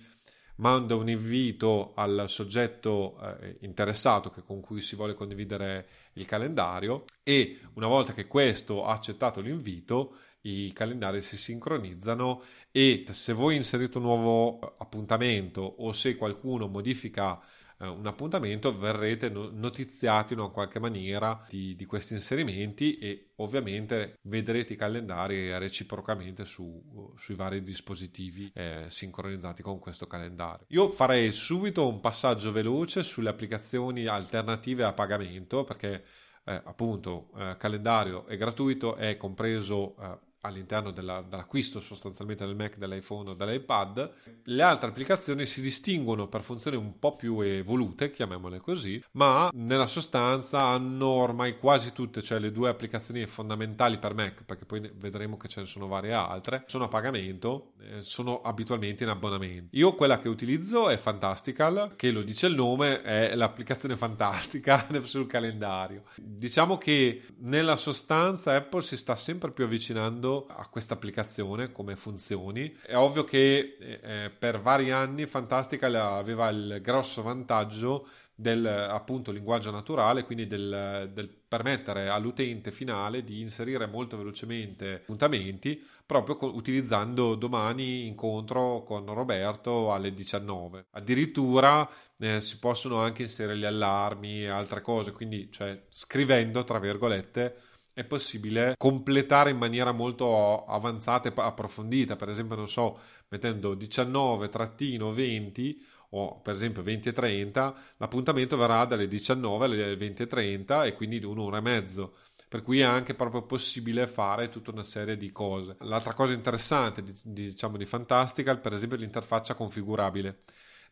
manda un invito al soggetto eh, interessato che, con cui si vuole condividere il calendario e una volta che questo ha accettato l'invito i calendari si sincronizzano e se voi inserite un nuovo appuntamento o se qualcuno modifica eh, un appuntamento verrete notiziati in qualche maniera di, di, questi inserimenti e ovviamente vedrete i calendari reciprocamente su, sui vari dispositivi eh, sincronizzati con questo calendario. Io farei subito un passaggio veloce sulle applicazioni alternative a pagamento perché eh, appunto eh, calendario è gratuito, è compreso eh, all'interno della, dell'acquisto sostanzialmente del Mac, dell'iPhone o dell'iPad. Le altre applicazioni si distinguono per funzioni un po' più evolute, chiamiamole così, ma nella sostanza hanno ormai quasi tutte, cioè le due applicazioni fondamentali per Mac, perché poi vedremo che ce ne sono varie altre, sono a pagamento, eh, sono abitualmente in abbonamento. Io quella che utilizzo è Fantastical, che lo dice il nome, è l'applicazione fantastica (laughs) sul calendario. Diciamo che nella sostanza Apple si sta sempre più avvicinando a questa applicazione, come funzioni. È ovvio che eh, eh per vari anni Fantastica aveva il grosso vantaggio del appunto linguaggio naturale, quindi del, del, permettere all'utente finale di inserire molto velocemente appuntamenti proprio con, utilizzando domani incontro con Roberto alle 19. Addirittura eh, si possono anche inserire gli allarmi e altre cose, quindi cioè scrivendo tra virgolette è possibile completare in maniera molto avanzata e approfondita, per esempio, non so, mettendo 19-20 o per esempio 20 e 30, l'appuntamento verrà dalle 19 alle 20 e 30 quindi di un'ora e mezzo. Per cui è anche proprio possibile fare tutta una serie di cose. L'altra cosa interessante, diciamo, di Fantastical, per esempio, è l'interfaccia configurabile.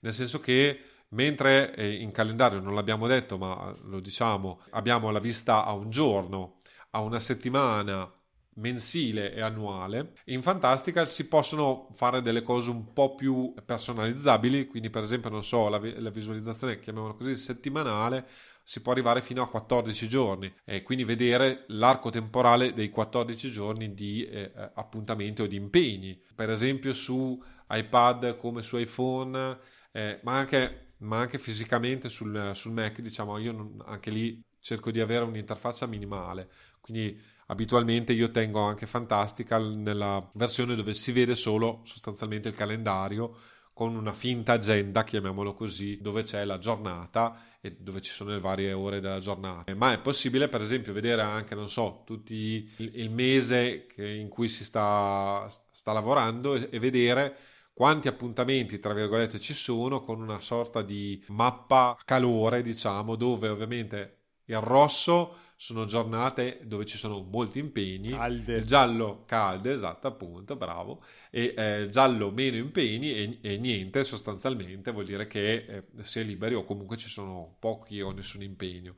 Nel senso che mentre eh, in calendario non l'abbiamo detto, ma lo diciamo, abbiamo la vista a un giorno a una settimana mensile e annuale. In Fantastical si possono fare delle cose un po' più personalizzabili, quindi per esempio, non so, la, la visualizzazione, chiamiamola così, settimanale, si può arrivare fino a 14 giorni e quindi vedere l'arco temporale dei 14 giorni di eh, appuntamenti o di impegni. Per esempio su iPad come su iPhone, eh, ma, anche, ma anche fisicamente sul, sul Mac, diciamo, io non, anche lì cerco di avere un'interfaccia minimale. Quindi abitualmente io tengo anche Fantastical nella versione dove si vede solo sostanzialmente il calendario con una finta agenda, chiamiamolo così, dove c'è la giornata e dove ci sono le varie ore della giornata. Ma è possibile, per esempio, vedere anche, non so, tutti il, mese in cui si sta, sta lavorando e, e vedere quanti appuntamenti, tra virgolette, ci sono con una sorta di mappa calore, diciamo, dove ovviamente il rosso sono giornate dove ci sono molti impegni. Calde. Il giallo calde, esatto, appunto, bravo. E eh, giallo meno impegni e, e, niente, sostanzialmente vuol dire che eh, si è liberi o comunque ci sono pochi o nessun impegno.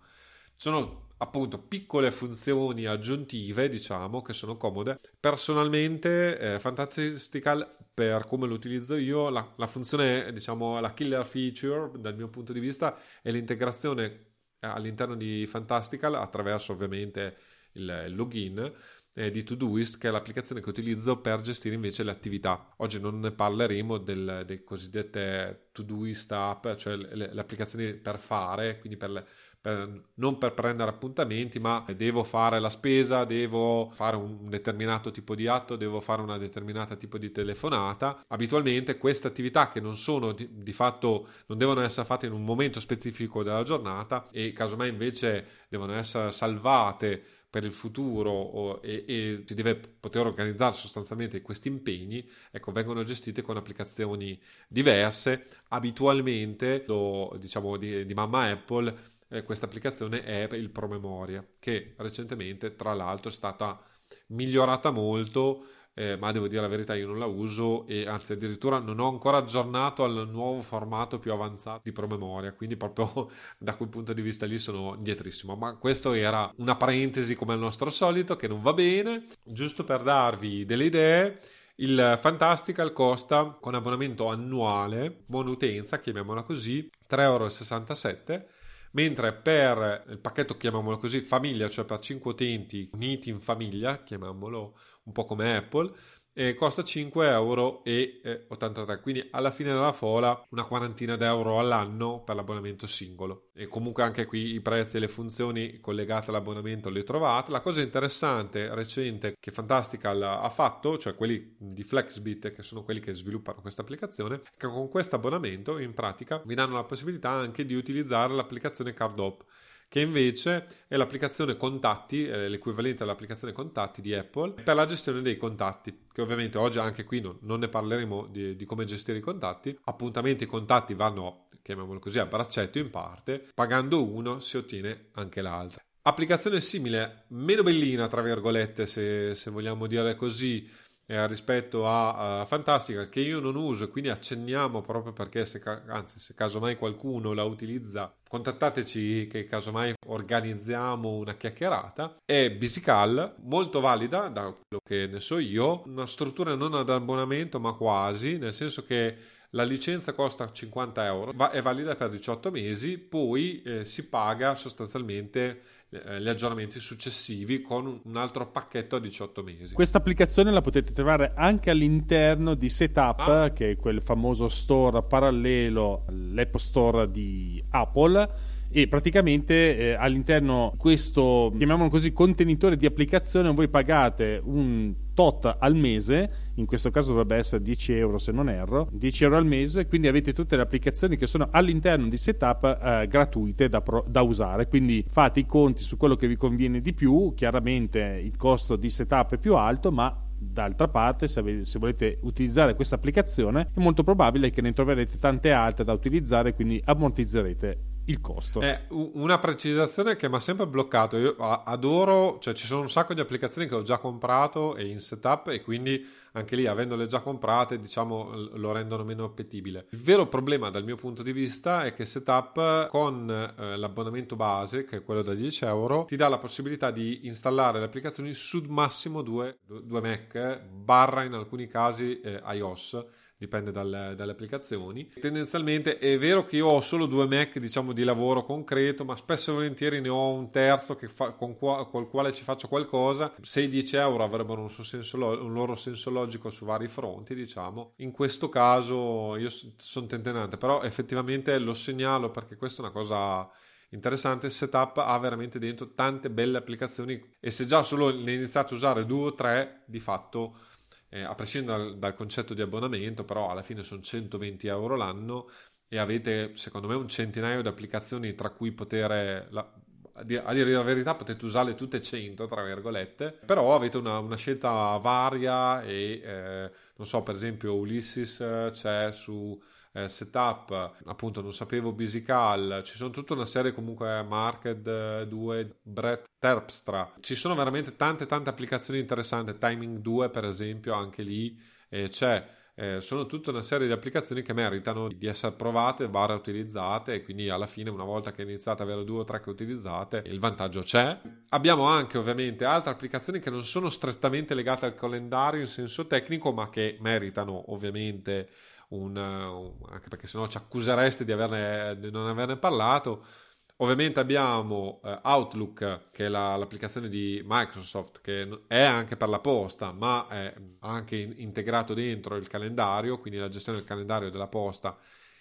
Sono appunto piccole funzioni aggiuntive, diciamo, che sono comode. Personalmente, eh, Fantastical, per come lo utilizzo io, la, la funzione, diciamo, la killer feature dal mio punto di vista è l'integrazione all'interno di Fantastical attraverso ovviamente il login eh, di Todoist che è l'applicazione che utilizzo per gestire invece le attività. Oggi non ne parleremo del, delle cosiddette Todoist app, cioè le, le applicazioni per fare, quindi per, le, per, non per prendere appuntamenti, ma devo fare la spesa, devo fare un determinato tipo di atto, devo fare una determinata tipo di telefonata. Abitualmente queste attività che non sono di, di fatto, non devono essere fatte in un momento specifico della giornata e casomai invece devono essere salvate per il futuro o, e, e, si deve poter organizzare sostanzialmente questi impegni, ecco, vengono gestite con applicazioni diverse. Abitualmente, lo, diciamo di, di mamma Apple, eh, questa applicazione è il promemoria, che recentemente, tra l'altro, è stata migliorata molto eh, ma devo dire la verità io non la uso e anzi addirittura non ho ancora aggiornato al nuovo formato più avanzato di promemoria quindi proprio (laughs) da quel punto di vista lì sono dietrissimo. Ma questo era una parentesi come al nostro solito che non va bene. Giusto per darvi delle idee il Fantastical costa con abbonamento annuale, buona utenza, chiamiamola così, 3,67 euro mentre per il pacchetto, chiamiamolo così, famiglia, cioè per 5 utenti uniti in famiglia, chiamiamolo un po' come Apple, e costa 5,83 euro. Quindi alla fine della fola una quarantina d'euro all'anno per l'abbonamento singolo. E comunque anche qui i prezzi e le funzioni collegate all'abbonamento le trovate. La cosa interessante, recente, che Fantastical ha fatto, cioè quelli di Flexbit, che sono quelli che sviluppano questa applicazione, che con questo abbonamento in pratica vi danno la possibilità anche di utilizzare l'applicazione CardOp che invece è l'applicazione contatti, eh, l'equivalente all'applicazione contatti di Apple, per la gestione dei contatti, che ovviamente oggi anche qui non, non ne parleremo di, di, come gestire i contatti. Appuntamenti i contatti vanno, chiamiamolo così, a braccetto in parte, pagando uno si ottiene anche l'altro. Applicazione simile, meno bellina tra virgolette se, se vogliamo dire così, eh, rispetto a, a Fantastica che io non uso quindi accenniamo proprio perché se, anzi se casomai qualcuno la utilizza contattateci che casomai organizziamo una chiacchierata. È Bisical molto valida da quello che ne so io una struttura non ad abbonamento ma quasi nel senso che la licenza costa 50 euro, è valida per 18 mesi, poi eh, si paga sostanzialmente eh, gli aggiornamenti successivi con un altro pacchetto a 18 mesi. Questa applicazione la potete trovare anche all'interno di Setup, ah. che è quel famoso store parallelo all'App Store di Apple e praticamente eh, all'interno questo chiamiamolo così contenitore di applicazione voi pagate un tot al mese in questo caso dovrebbe essere 10 euro se non erro 10 euro al mese quindi avete tutte le applicazioni che sono all'interno di setup eh, gratuite da, pro- da usare. Quindi fate i conti su quello che vi conviene di più chiaramente il costo di setup è più alto ma D'altra parte, se, ave- se, volete utilizzare questa applicazione, è molto probabile che ne troverete tante altre da utilizzare, quindi ammortizzerete il costo. È una precisazione che mi ha sempre bloccato. Io adoro, cioè ci sono un sacco di applicazioni che ho già comprato e in setup e quindi anche lì avendole già comprate, diciamo, lo rendono meno appetibile. Il vero problema dal mio punto di vista è che setup con eh, l'abbonamento base, che è quello da 10 euro, ti dà la possibilità di installare le applicazioni su massimo due, Mac, barra in alcuni casi eh, iOS dipende dal, dalle applicazioni. Tendenzialmente è vero che io ho solo due Mac diciamo di lavoro concreto, ma spesso e volentieri ne ho un terzo fa, con col quale ci faccio qualcosa. Se i 10 euro avrebbero un, senso, un, loro senso logico su vari fronti, diciamo. In questo caso io sono tentennante, però effettivamente lo segnalo perché questa è una cosa interessante il setup ha veramente dentro tante belle applicazioni e se già solo ne iniziate a usare due o tre di fatto eh, a prescindere dal, dal, concetto di abbonamento però alla fine sono 120 euro l'anno e avete secondo me un centinaio di applicazioni tra cui poter a dire la verità potete usarle tutte 100 tra virgolette però avete una, una scelta varia e eh, non so per esempio Ulysses eh, c'è su eh, setup appunto non sapevo Bisical ci sono tutta una serie comunque Market 2 Brett Terpstra ci sono veramente tante tante applicazioni interessanti Timing 2 per esempio anche lì eh, c'è eh, sono tutta una serie di applicazioni che meritano di essere provate, barra utilizzate e quindi alla fine una volta che iniziate ad avere due o tre che utilizzate il vantaggio c'è. Abbiamo anche ovviamente altre applicazioni che non sono strettamente legate al calendario in senso tecnico ma che meritano ovviamente un, un anche perché sennò ci accusereste di, averne, di non averne parlato Ovviamente abbiamo eh, Outlook, che è la, l'applicazione di Microsoft, che è anche per la posta, ma è anche in, integrato dentro il calendario, quindi la gestione del calendario della posta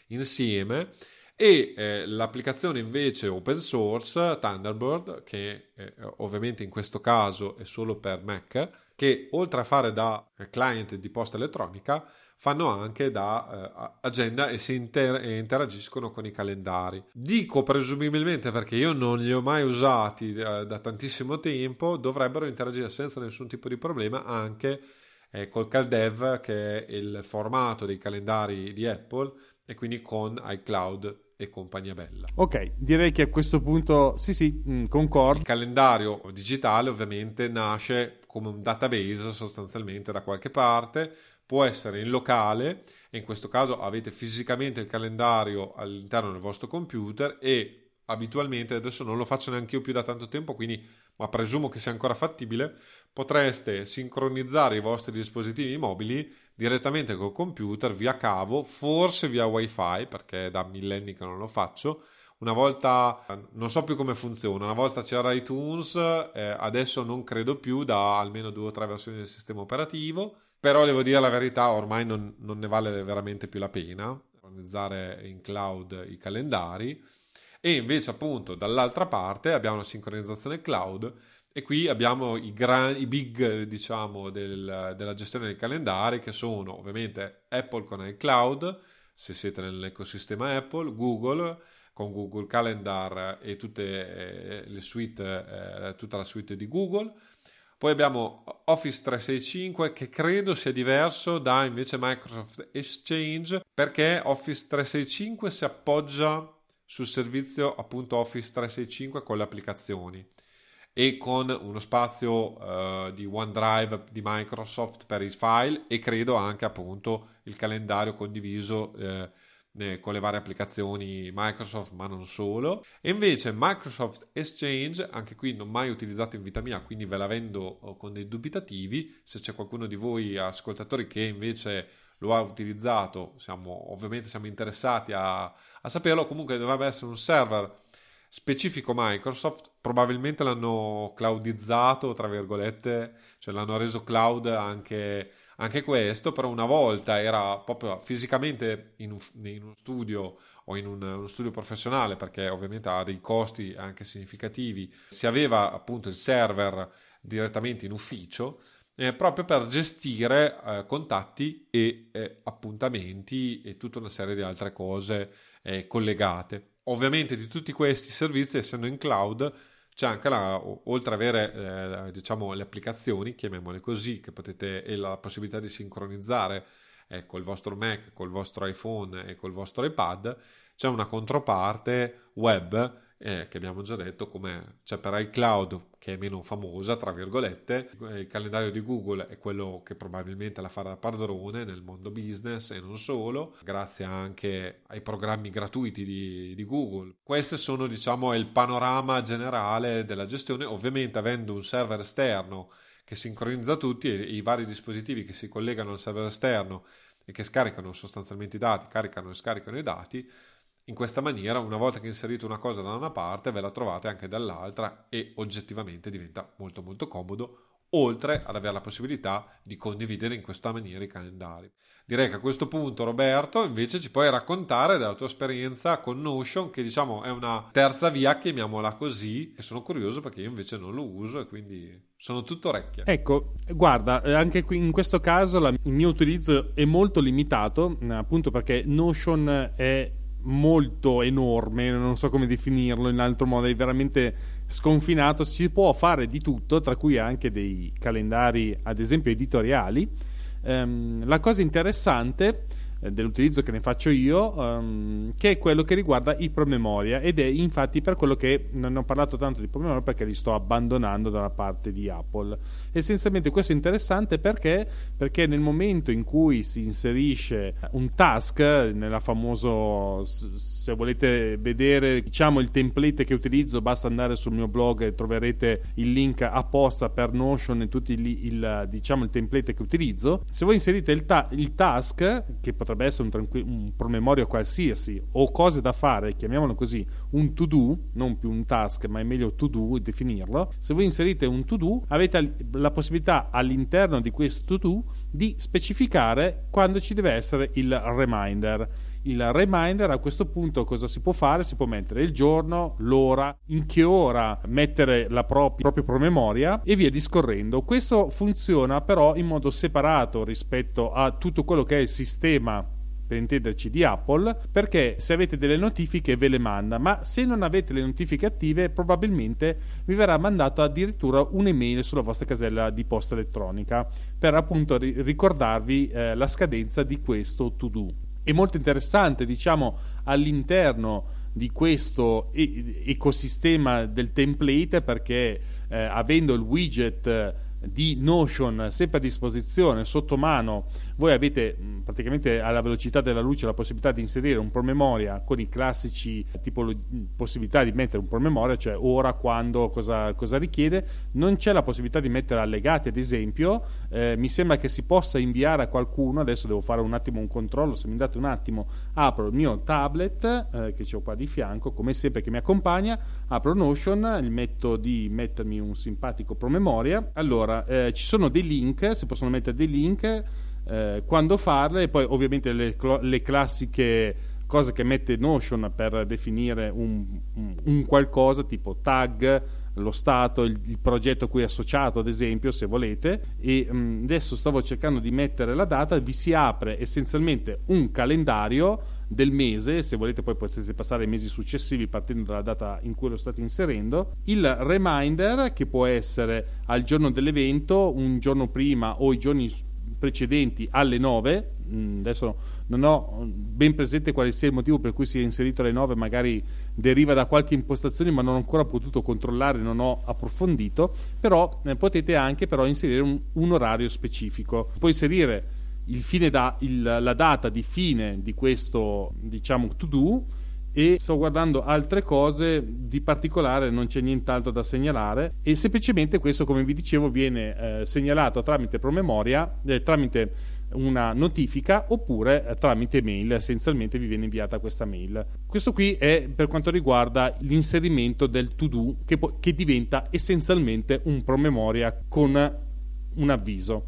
insieme. E eh, l'applicazione invece open source, Thunderbird, che eh, ovviamente in questo caso è solo per Mac, che oltre a fare da eh, client di posta elettronica, fanno anche da eh, agenda e si inter- e interagiscono con i calendari. Dico presumibilmente perché io non li ho mai usati eh, da tantissimo tempo, dovrebbero interagire senza nessun tipo di problema anche eh, col CalDev che è il formato dei calendari di Apple e quindi con iCloud e compagnia bella. Ok, direi che a questo punto sì sì, mm, concordo. Il calendario digitale ovviamente nasce come un database sostanzialmente da qualche parte, può essere in locale e in questo caso avete fisicamente il calendario all'interno del vostro computer e abitualmente, adesso non lo faccio neanche io più da tanto tempo, quindi, ma presumo che sia ancora fattibile, potreste sincronizzare i vostri dispositivi mobili direttamente col computer via cavo, forse via wifi, perché è da millenni che non lo faccio. Una volta, non so più come funziona, una volta c'era iTunes, eh, adesso non credo più da almeno due o tre versioni del sistema operativo però devo dire la verità, ormai non, non ne vale veramente più la pena organizzare in cloud i calendari. E invece appunto dall'altra parte abbiamo una sincronizzazione cloud e qui abbiamo i, gran, i big diciamo del, della gestione dei calendari che sono ovviamente Apple con iCloud se siete nell'ecosistema Apple, Google con Google Calendar e tutte eh, le suite, eh, tutta la suite di Google poi abbiamo Office 365 che credo sia diverso da invece Microsoft Exchange perché Office 365 si appoggia sul servizio appunto Office 365 con le applicazioni e con uno spazio uh, di OneDrive di Microsoft per i file e credo anche appunto il calendario condiviso uh, con le varie applicazioni Microsoft, ma non solo. E invece Microsoft Exchange, anche qui non mai utilizzato in vita mia, quindi ve la vendo oh, con dei dubitativi. Se c'è qualcuno di voi ascoltatori che invece lo ha utilizzato, siamo, ovviamente siamo interessati a, a saperlo. Comunque dovrebbe essere un server specifico Microsoft, probabilmente l'hanno cloudizzato, tra virgolette, cioè l'hanno reso cloud anche anche questo, però una volta era proprio fisicamente in un, in uno studio o in un, uno studio professionale, perché ovviamente ha dei costi anche significativi, si aveva appunto il server direttamente in ufficio. Eh, proprio per gestire eh, contatti e eh, appuntamenti e tutta una serie di altre cose eh, collegate. Ovviamente di tutti questi servizi, essendo in cloud, c'è anche la, oltre ad avere eh, diciamo le applicazioni, chiamiamole così, che potete e la possibilità di sincronizzare eh, col vostro Mac, col vostro iPhone e col vostro iPad, c'è una controparte web eh, che abbiamo già detto come c'è per iCloud che è meno famosa tra virgolette il calendario di Google è quello che probabilmente la farà padrone nel mondo business e non solo grazie anche ai programmi gratuiti di, di Google. Queste sono diciamo il panorama generale della gestione ovviamente avendo un server esterno che sincronizza tutti e i vari dispositivi che si collegano al server esterno e che scaricano sostanzialmente i dati, caricano e scaricano i dati, in questa maniera, una volta che inserite una cosa da una parte, ve la trovate anche dall'altra e oggettivamente diventa molto molto comodo oltre ad avere la possibilità di condividere in questa maniera i calendari. Direi che a questo punto Roberto invece ci puoi raccontare della tua esperienza con Notion che diciamo è una terza via, chiamiamola così, che sono curioso perché io invece non lo uso e quindi sono tutto orecchie. Ecco, guarda, eh, anche qui in questo caso la, il mio utilizzo è molto limitato, appunto perché Notion è molto enorme, non so come definirlo in altro modo, è veramente sconfinato, si può fare di tutto, tra cui anche dei calendari, ad esempio editoriali. Um, la cosa interessante eh, dell'utilizzo che ne faccio io, um, che è quello che riguarda i promemoria ed è infatti per quello che non ho parlato tanto di promemoria perché li sto abbandonando dalla parte di Apple. Essenzialmente questo è interessante perché, perché nel momento in cui si inserisce un task, nella famoso, se volete vedere diciamo il template che utilizzo, basta andare sul mio blog e troverete il link apposta per Notion e tutti il, il, diciamo, il template che utilizzo. Se voi inserite il, ta- il task, che potrebbe essere un, tranqu- un promemorio qualsiasi o cose da fare, chiamiamolo così, un to do, non più un task, ma è meglio to do definirlo. Se voi inserite un to do, avete la possibilità all'interno di questo to di specificare quando ci deve essere il reminder. Il reminder a questo punto cosa si può fare? Si può mettere il giorno, l'ora, in che ora mettere la propria, proprio promemoria e via discorrendo. Questo funziona però in modo separato rispetto a tutto quello che è il sistema per intenderci di Apple, perché se avete delle notifiche ve le manda, ma se non avete le notifiche attive probabilmente vi verrà mandato addirittura un'email sulla vostra casella di posta elettronica per appunto ricordarvi eh, la scadenza di questo to do è molto interessante, diciamo, all'interno di questo ecosistema del template perché eh, avendo il widget di Notion sempre a disposizione sotto mano voi avete praticamente alla velocità della luce la possibilità di inserire un promemoria con i classici tipo possibilità di mettere un promemoria cioè ora, quando, cosa, cosa richiede. Non c'è la possibilità di mettere allegati ad esempio. Eh, mi sembra che si possa inviare a qualcuno adesso devo fare un attimo un controllo se mi date un attimo apro il mio tablet eh, che ho qua di fianco come sempre che mi accompagna apro Notion gli metto di mettermi un simpatico promemoria. Allora eh, ci sono dei link si possono mettere dei link eh, quando farle e poi ovviamente le, le, classiche cose che mette Notion per definire un, un, qualcosa tipo tag, lo stato, il, il, progetto a cui è associato ad esempio se volete e mh, mm, adesso stavo cercando di mettere la data, vi si apre essenzialmente un calendario del mese, se volete poi potete passare ai mesi successivi partendo dalla data in cui lo state inserendo, il reminder che può essere al giorno dell'evento, un giorno prima o i giorni precedenti alle 9 mm, adesso non ho ben presente quale sia il motivo per cui si è inserito alle 9 magari deriva da qualche impostazione ma non ho ancora potuto controllare non ho approfondito. Però eh, potete anche però inserire un, un orario specifico. Puoi inserire da, il, la data di fine di questo diciamo to do e sto guardando altre cose di particolare non c'è nient'altro da segnalare e semplicemente questo come vi dicevo viene eh, segnalato tramite promemoria eh, tramite una notifica oppure eh, tramite mail essenzialmente vi viene inviata questa mail. Questo qui è per quanto riguarda l'inserimento del to do che, po- che diventa essenzialmente un promemoria con un avviso.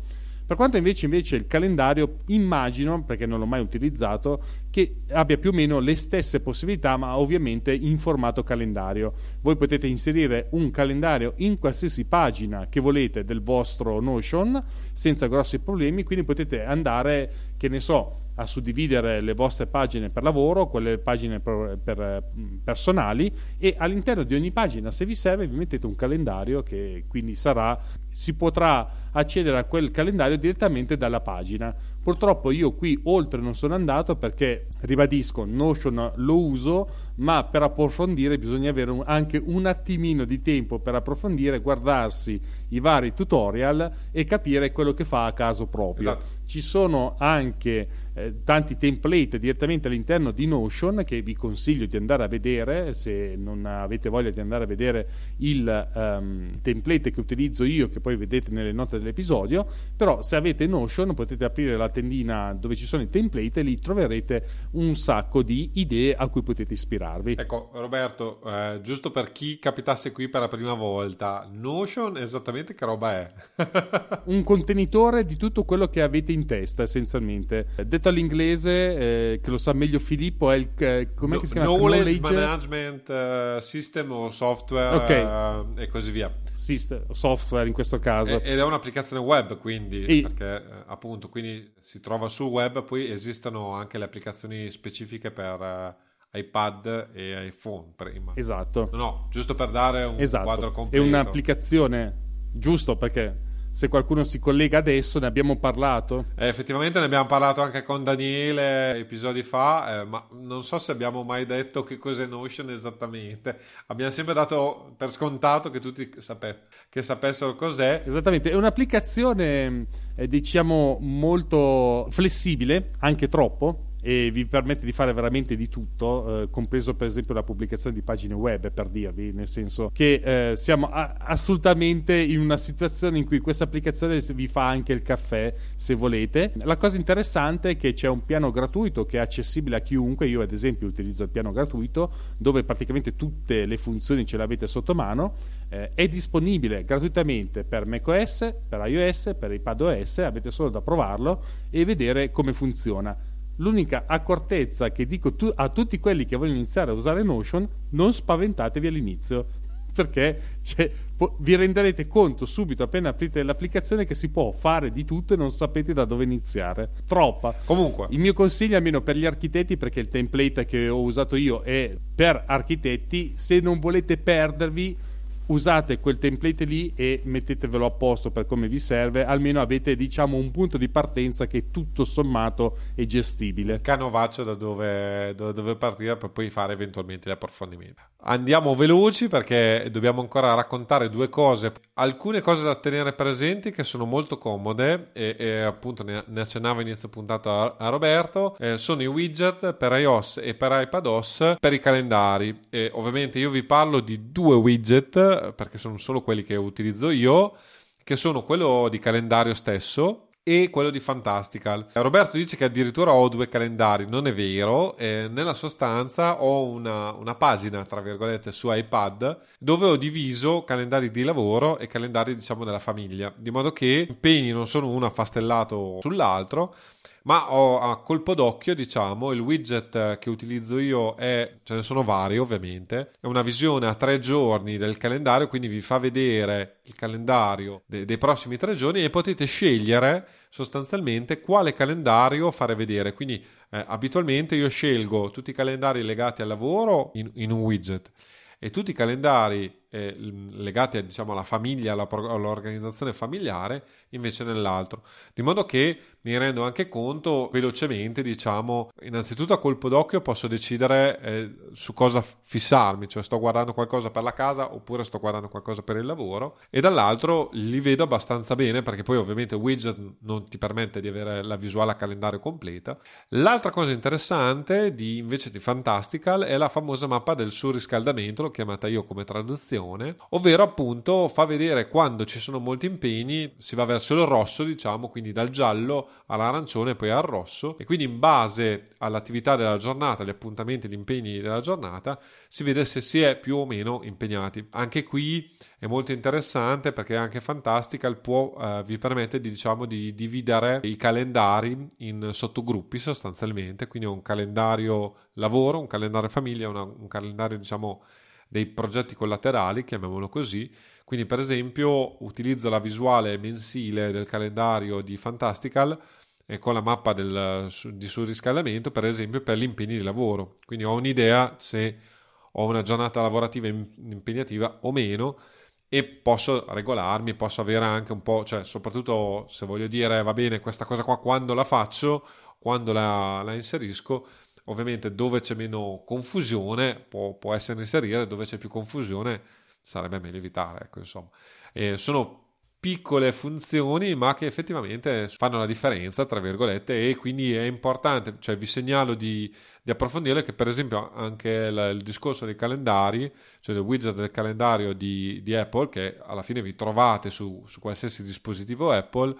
Per quanto invece, invece il calendario, immagino, perché non l'ho mai utilizzato, che abbia più o meno le stesse possibilità, ma ovviamente in formato calendario. Voi potete inserire un calendario in qualsiasi pagina che volete del vostro Notion senza grossi problemi, quindi potete andare, che ne so, a suddividere le vostre pagine per lavoro, quelle pagine per, per, personali e all'interno di ogni pagina, se vi serve, vi mettete un calendario che quindi sarà, si potrà accedere a quel calendario direttamente dalla pagina. Purtroppo io qui oltre non sono andato perché, ribadisco, Notion lo uso, ma per approfondire bisogna avere un, anche un attimino di tempo per approfondire, guardarsi i vari tutorial e capire quello che fa a caso proprio. Esatto. Ci sono anche eh, tanti template direttamente all'interno di Notion che vi consiglio di andare a vedere se non avete voglia di andare a vedere il um, template che utilizzo io che poi vedete nelle note dell'episodio però se avete Notion potete aprire la tendina dove ci sono i template e lì troverete un sacco di idee a cui potete ispirarvi. Ecco, Roberto, eh, giusto per chi capitasse qui per la prima volta, Notion esattamente che roba è? (laughs) un contenitore di tutto quello che avete in testa, essenzialmente. Detto all'inglese, eh, che lo sa meglio Filippo, è il eh, no, si chiama? Knowledge, knowledge... Management uh, System o Software okay. uh, e così via. System, software in questo caso. Ed è un'applicazione web, quindi, e... perché eh, appunto quindi si trova sul web, poi esistono anche le applicazioni specifiche per iPad e iPhone prima. Esatto. No, giusto per dare un esatto. quadro completo. È un'applicazione giusto perché se qualcuno si collega adesso, ne abbiamo parlato? Eh, effettivamente ne abbiamo parlato anche con Daniele episodi fa, eh, ma non so se abbiamo mai detto che cos'è Notion esattamente. Abbiamo sempre dato per scontato che tutti sape- che sapessero cos'è. Esattamente, è un'applicazione eh, diciamo molto flessibile, anche troppo, e vi permette di fare veramente di tutto, eh, compreso per esempio la pubblicazione di pagine web, per dirvi, nel senso che eh, siamo a- assolutamente in una situazione in cui questa applicazione vi fa anche il caffè se volete. La cosa interessante è che c'è un piano gratuito che è accessibile a chiunque, io ad esempio utilizzo il piano gratuito dove praticamente tutte le funzioni ce le avete sotto mano, eh, è disponibile gratuitamente per macOS, per iOS, per iPadOS, avete solo da provarlo e vedere come funziona L'unica accortezza che dico tu- a tutti quelli che vogliono iniziare a usare Notion, non spaventatevi all'inizio, (laughs) perché po- vi renderete conto subito appena aprite l'applicazione che si può fare di tutto e non sapete da dove iniziare. Troppa. Comunque, il mio consiglio, almeno per gli architetti, perché il template che ho usato io è per architetti, se non volete perdervi usate quel template lì e mettetevelo a posto per come vi serve, almeno avete diciamo un punto di partenza che tutto sommato è gestibile. Canovaccio da dove, da dove partire per poi fare eventualmente gli approfondimenti. Andiamo veloci perché dobbiamo ancora raccontare due cose, alcune cose da tenere presenti che sono molto comode e, e appunto ne, ne, accennavo inizio puntata a, a Roberto, eh, sono i widget per iOS e per iPadOS per i calendari e ovviamente io vi parlo di due widget perché sono solo quelli che utilizzo io, che sono quello di calendario stesso e quello di Fantastical. Roberto dice che addirittura ho due calendari, non è vero, eh, nella sostanza ho una, una, pagina, tra virgolette, su iPad dove ho diviso calendari di lavoro e calendari, diciamo, della famiglia, di modo che impegni non sono uno affastellato sull'altro, ma ho a colpo d'occhio, diciamo, il widget che utilizzo io è, ce ne sono vari ovviamente, è una visione a tre giorni del calendario, quindi vi fa vedere il calendario de- dei prossimi tre giorni e potete scegliere sostanzialmente quale calendario fare vedere. Quindi eh, abitualmente io scelgo tutti i calendari legati al lavoro in, in un widget e tutti i calendari eh, legati diciamo, alla famiglia, alla, all'organizzazione familiare, invece nell'altro. Di modo che mi rendo anche conto velocemente, diciamo, innanzitutto a colpo d'occhio posso decidere eh, su cosa fissarmi, cioè sto guardando qualcosa per la casa oppure sto guardando qualcosa per il lavoro e dall'altro li vedo abbastanza bene perché poi ovviamente widget non ti permette di avere la visuale a calendario completa. L'altra cosa interessante di, invece di Fantastical è la famosa mappa del surriscaldamento, l'ho chiamata io come traduzione, ovvero appunto fa vedere quando ci sono molti impegni, si va verso il rosso, diciamo, quindi dal giallo all'arancione e poi al rosso e quindi in base all'attività della giornata, agli appuntamenti, agli impegni della giornata, si vede se si è più o meno impegnati. Anche qui è molto interessante perché anche Fantastical può, eh, vi permette di, diciamo, di dividere i calendari in sottogruppi sostanzialmente, quindi un calendario lavoro, un calendario famiglia, una, un calendario diciamo dei progetti collaterali, chiamiamolo così. Quindi, per esempio, utilizzo la visuale mensile del calendario di Fantastical e con la mappa del, di surriscaldamento, per esempio, per gli impegni di lavoro. Quindi ho un'idea se ho una giornata lavorativa impegnativa o meno e posso regolarmi, posso avere anche un po', cioè soprattutto se voglio dire va bene questa cosa qua quando la faccio, quando la, la inserisco, Ovviamente dove c'è meno confusione può, può, essere inserire, dove c'è più confusione sarebbe meglio evitare. Ecco, insomma. E sono piccole funzioni ma che effettivamente fanno la differenza tra virgolette e quindi è importante cioè vi segnalo di, di approfondire che per esempio anche il, il, discorso dei calendari cioè del widget del calendario di, di Apple che alla fine vi trovate su, su qualsiasi dispositivo Apple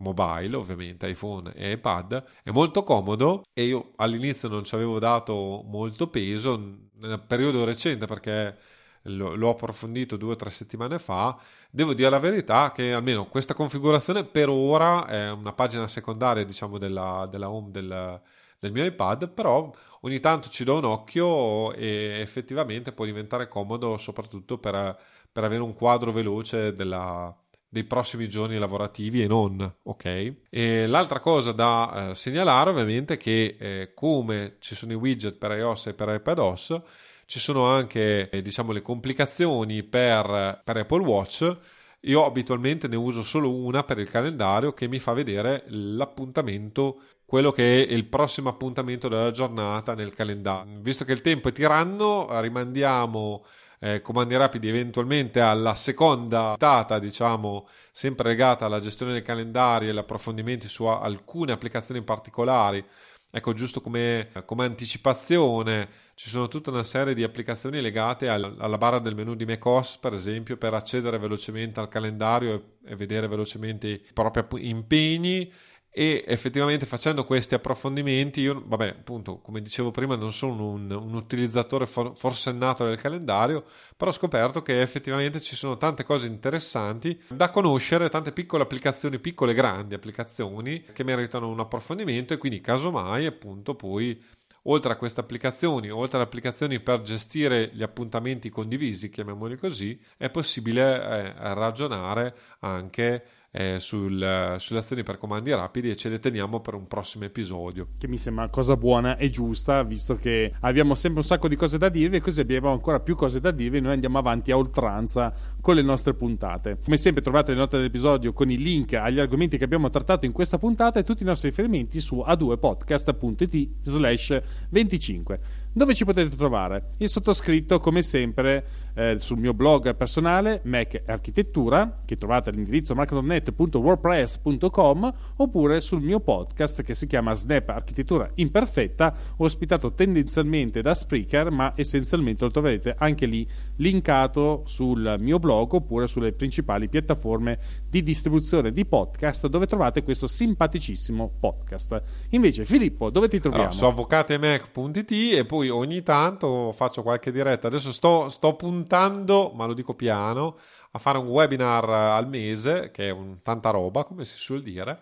mobile, ovviamente iPhone e iPad, è molto comodo e io all'inizio non ci avevo dato molto peso nel periodo recente perché l'ho approfondito due o tre settimane fa. Devo dire la verità che almeno questa configurazione per ora è una pagina secondaria, diciamo, della, della home del, del mio iPad, però ogni tanto ci do un occhio e effettivamente può diventare comodo soprattutto per, per avere un quadro veloce della, dei prossimi giorni lavorativi e non, ok? E l'altra cosa da eh, segnalare ovviamente è che eh, come ci sono i widget per iOS e per iPadOS, ci sono anche eh, diciamo le complicazioni per, per Apple Watch. Io abitualmente ne uso solo una per il calendario che mi fa vedere l'appuntamento, quello che è il prossimo appuntamento della giornata nel calendario. Visto che il tempo è tiranno, rimandiamo eh, comandi rapidi eventualmente alla seconda data, diciamo, sempre legata alla gestione del calendario e gli approfondimenti su alcune applicazioni particolari. Ecco, giusto come, come, anticipazione, ci sono tutta una serie di applicazioni legate al, alla barra del menu di macOS, per esempio, per accedere velocemente al calendario e, e vedere velocemente i propri impegni e effettivamente facendo questi approfondimenti io vabbè appunto come dicevo prima non sono un, un utilizzatore for, forsennato del calendario però ho scoperto che effettivamente ci sono tante cose interessanti da conoscere tante piccole applicazioni piccole e grandi applicazioni che meritano un approfondimento e quindi casomai appunto poi oltre a queste applicazioni oltre alle applicazioni per gestire gli appuntamenti condivisi chiamiamoli così è possibile eh, ragionare anche eh, sul, sulle azioni per comandi rapidi e ce le teniamo per un prossimo episodio. Che mi sembra cosa buona e giusta, visto che abbiamo sempre un sacco di cose da dirvi e così abbiamo ancora più cose da dirvi noi andiamo avanti a oltranza con le nostre puntate. Come sempre trovate le note dell'episodio con i link agli argomenti che abbiamo trattato in questa puntata e tutti i nostri riferimenti su a2podcast.it slash 25 dove ci potete trovare il sottoscritto come sempre eh, sul mio blog personale Mac Architettura che trovate all'indirizzo mac.net.wordpress.com oppure sul mio podcast che si chiama Snap Architettura Imperfetta ospitato tendenzialmente da Spreaker ma essenzialmente lo troverete anche lì linkato sul mio blog oppure sulle principali piattaforme di distribuzione di podcast dove trovate questo simpaticissimo podcast invece Filippo dove ti troviamo? Allora, su avvocatemac.it e poi ogni tanto faccio qualche diretta. Adesso sto, sto, puntando, ma lo dico piano, a fare un webinar al mese, che è un, tanta roba, come si suol dire.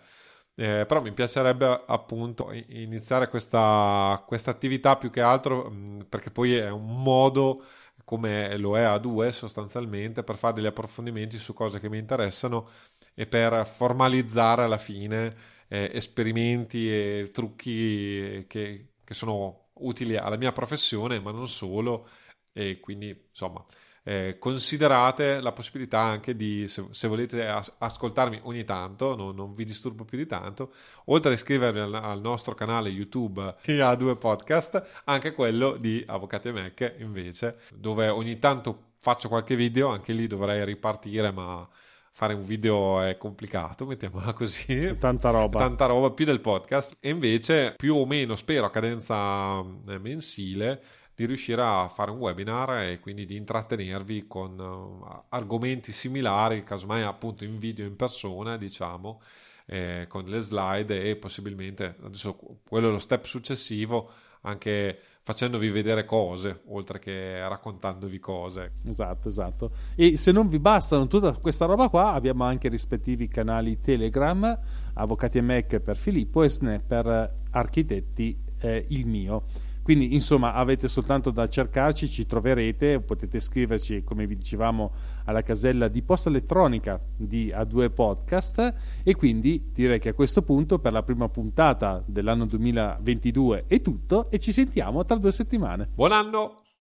Eh, però mi piacerebbe appunto iniziare questa, questa attività più che altro mh, perché poi è un modo come lo è a due sostanzialmente per fare degli approfondimenti su cose che mi interessano e per formalizzare alla fine eh, esperimenti e trucchi che, che sono utili alla mia professione, ma non solo, e quindi insomma. Eh, considerate la possibilità anche di, se, se volete as- ascoltarmi ogni tanto, no, non vi disturbo più di tanto, oltre a iscrivervi al, al, nostro canale YouTube che ha due podcast, anche quello di Avvocati e Mac invece, dove ogni tanto faccio qualche video, anche lì dovrei ripartire, ma fare un video è complicato, mettiamola così. Tanta roba. Tanta roba, più del podcast. E invece, più o meno, spero a cadenza eh, mensile, di riuscire a fare un webinar e quindi di intrattenervi con uh, argomenti similari, casomai appunto in video in persona, diciamo, eh, con le slide e possibilmente, adesso quello è lo step successivo, anche facendovi vedere cose oltre che raccontandovi cose. Esatto, esatto. E se non vi bastano tutta questa roba qua, abbiamo anche i rispettivi canali Telegram, Avvocati e Mac per Filippo e Snap per Architetti eh, il mio. Quindi insomma avete soltanto da cercarci, ci troverete, potete scriverci come vi dicevamo alla casella di posta elettronica di A2 Podcast e quindi direi che a questo punto per la prima puntata dell'anno 2022 è tutto e ci sentiamo tra due settimane. Buon anno!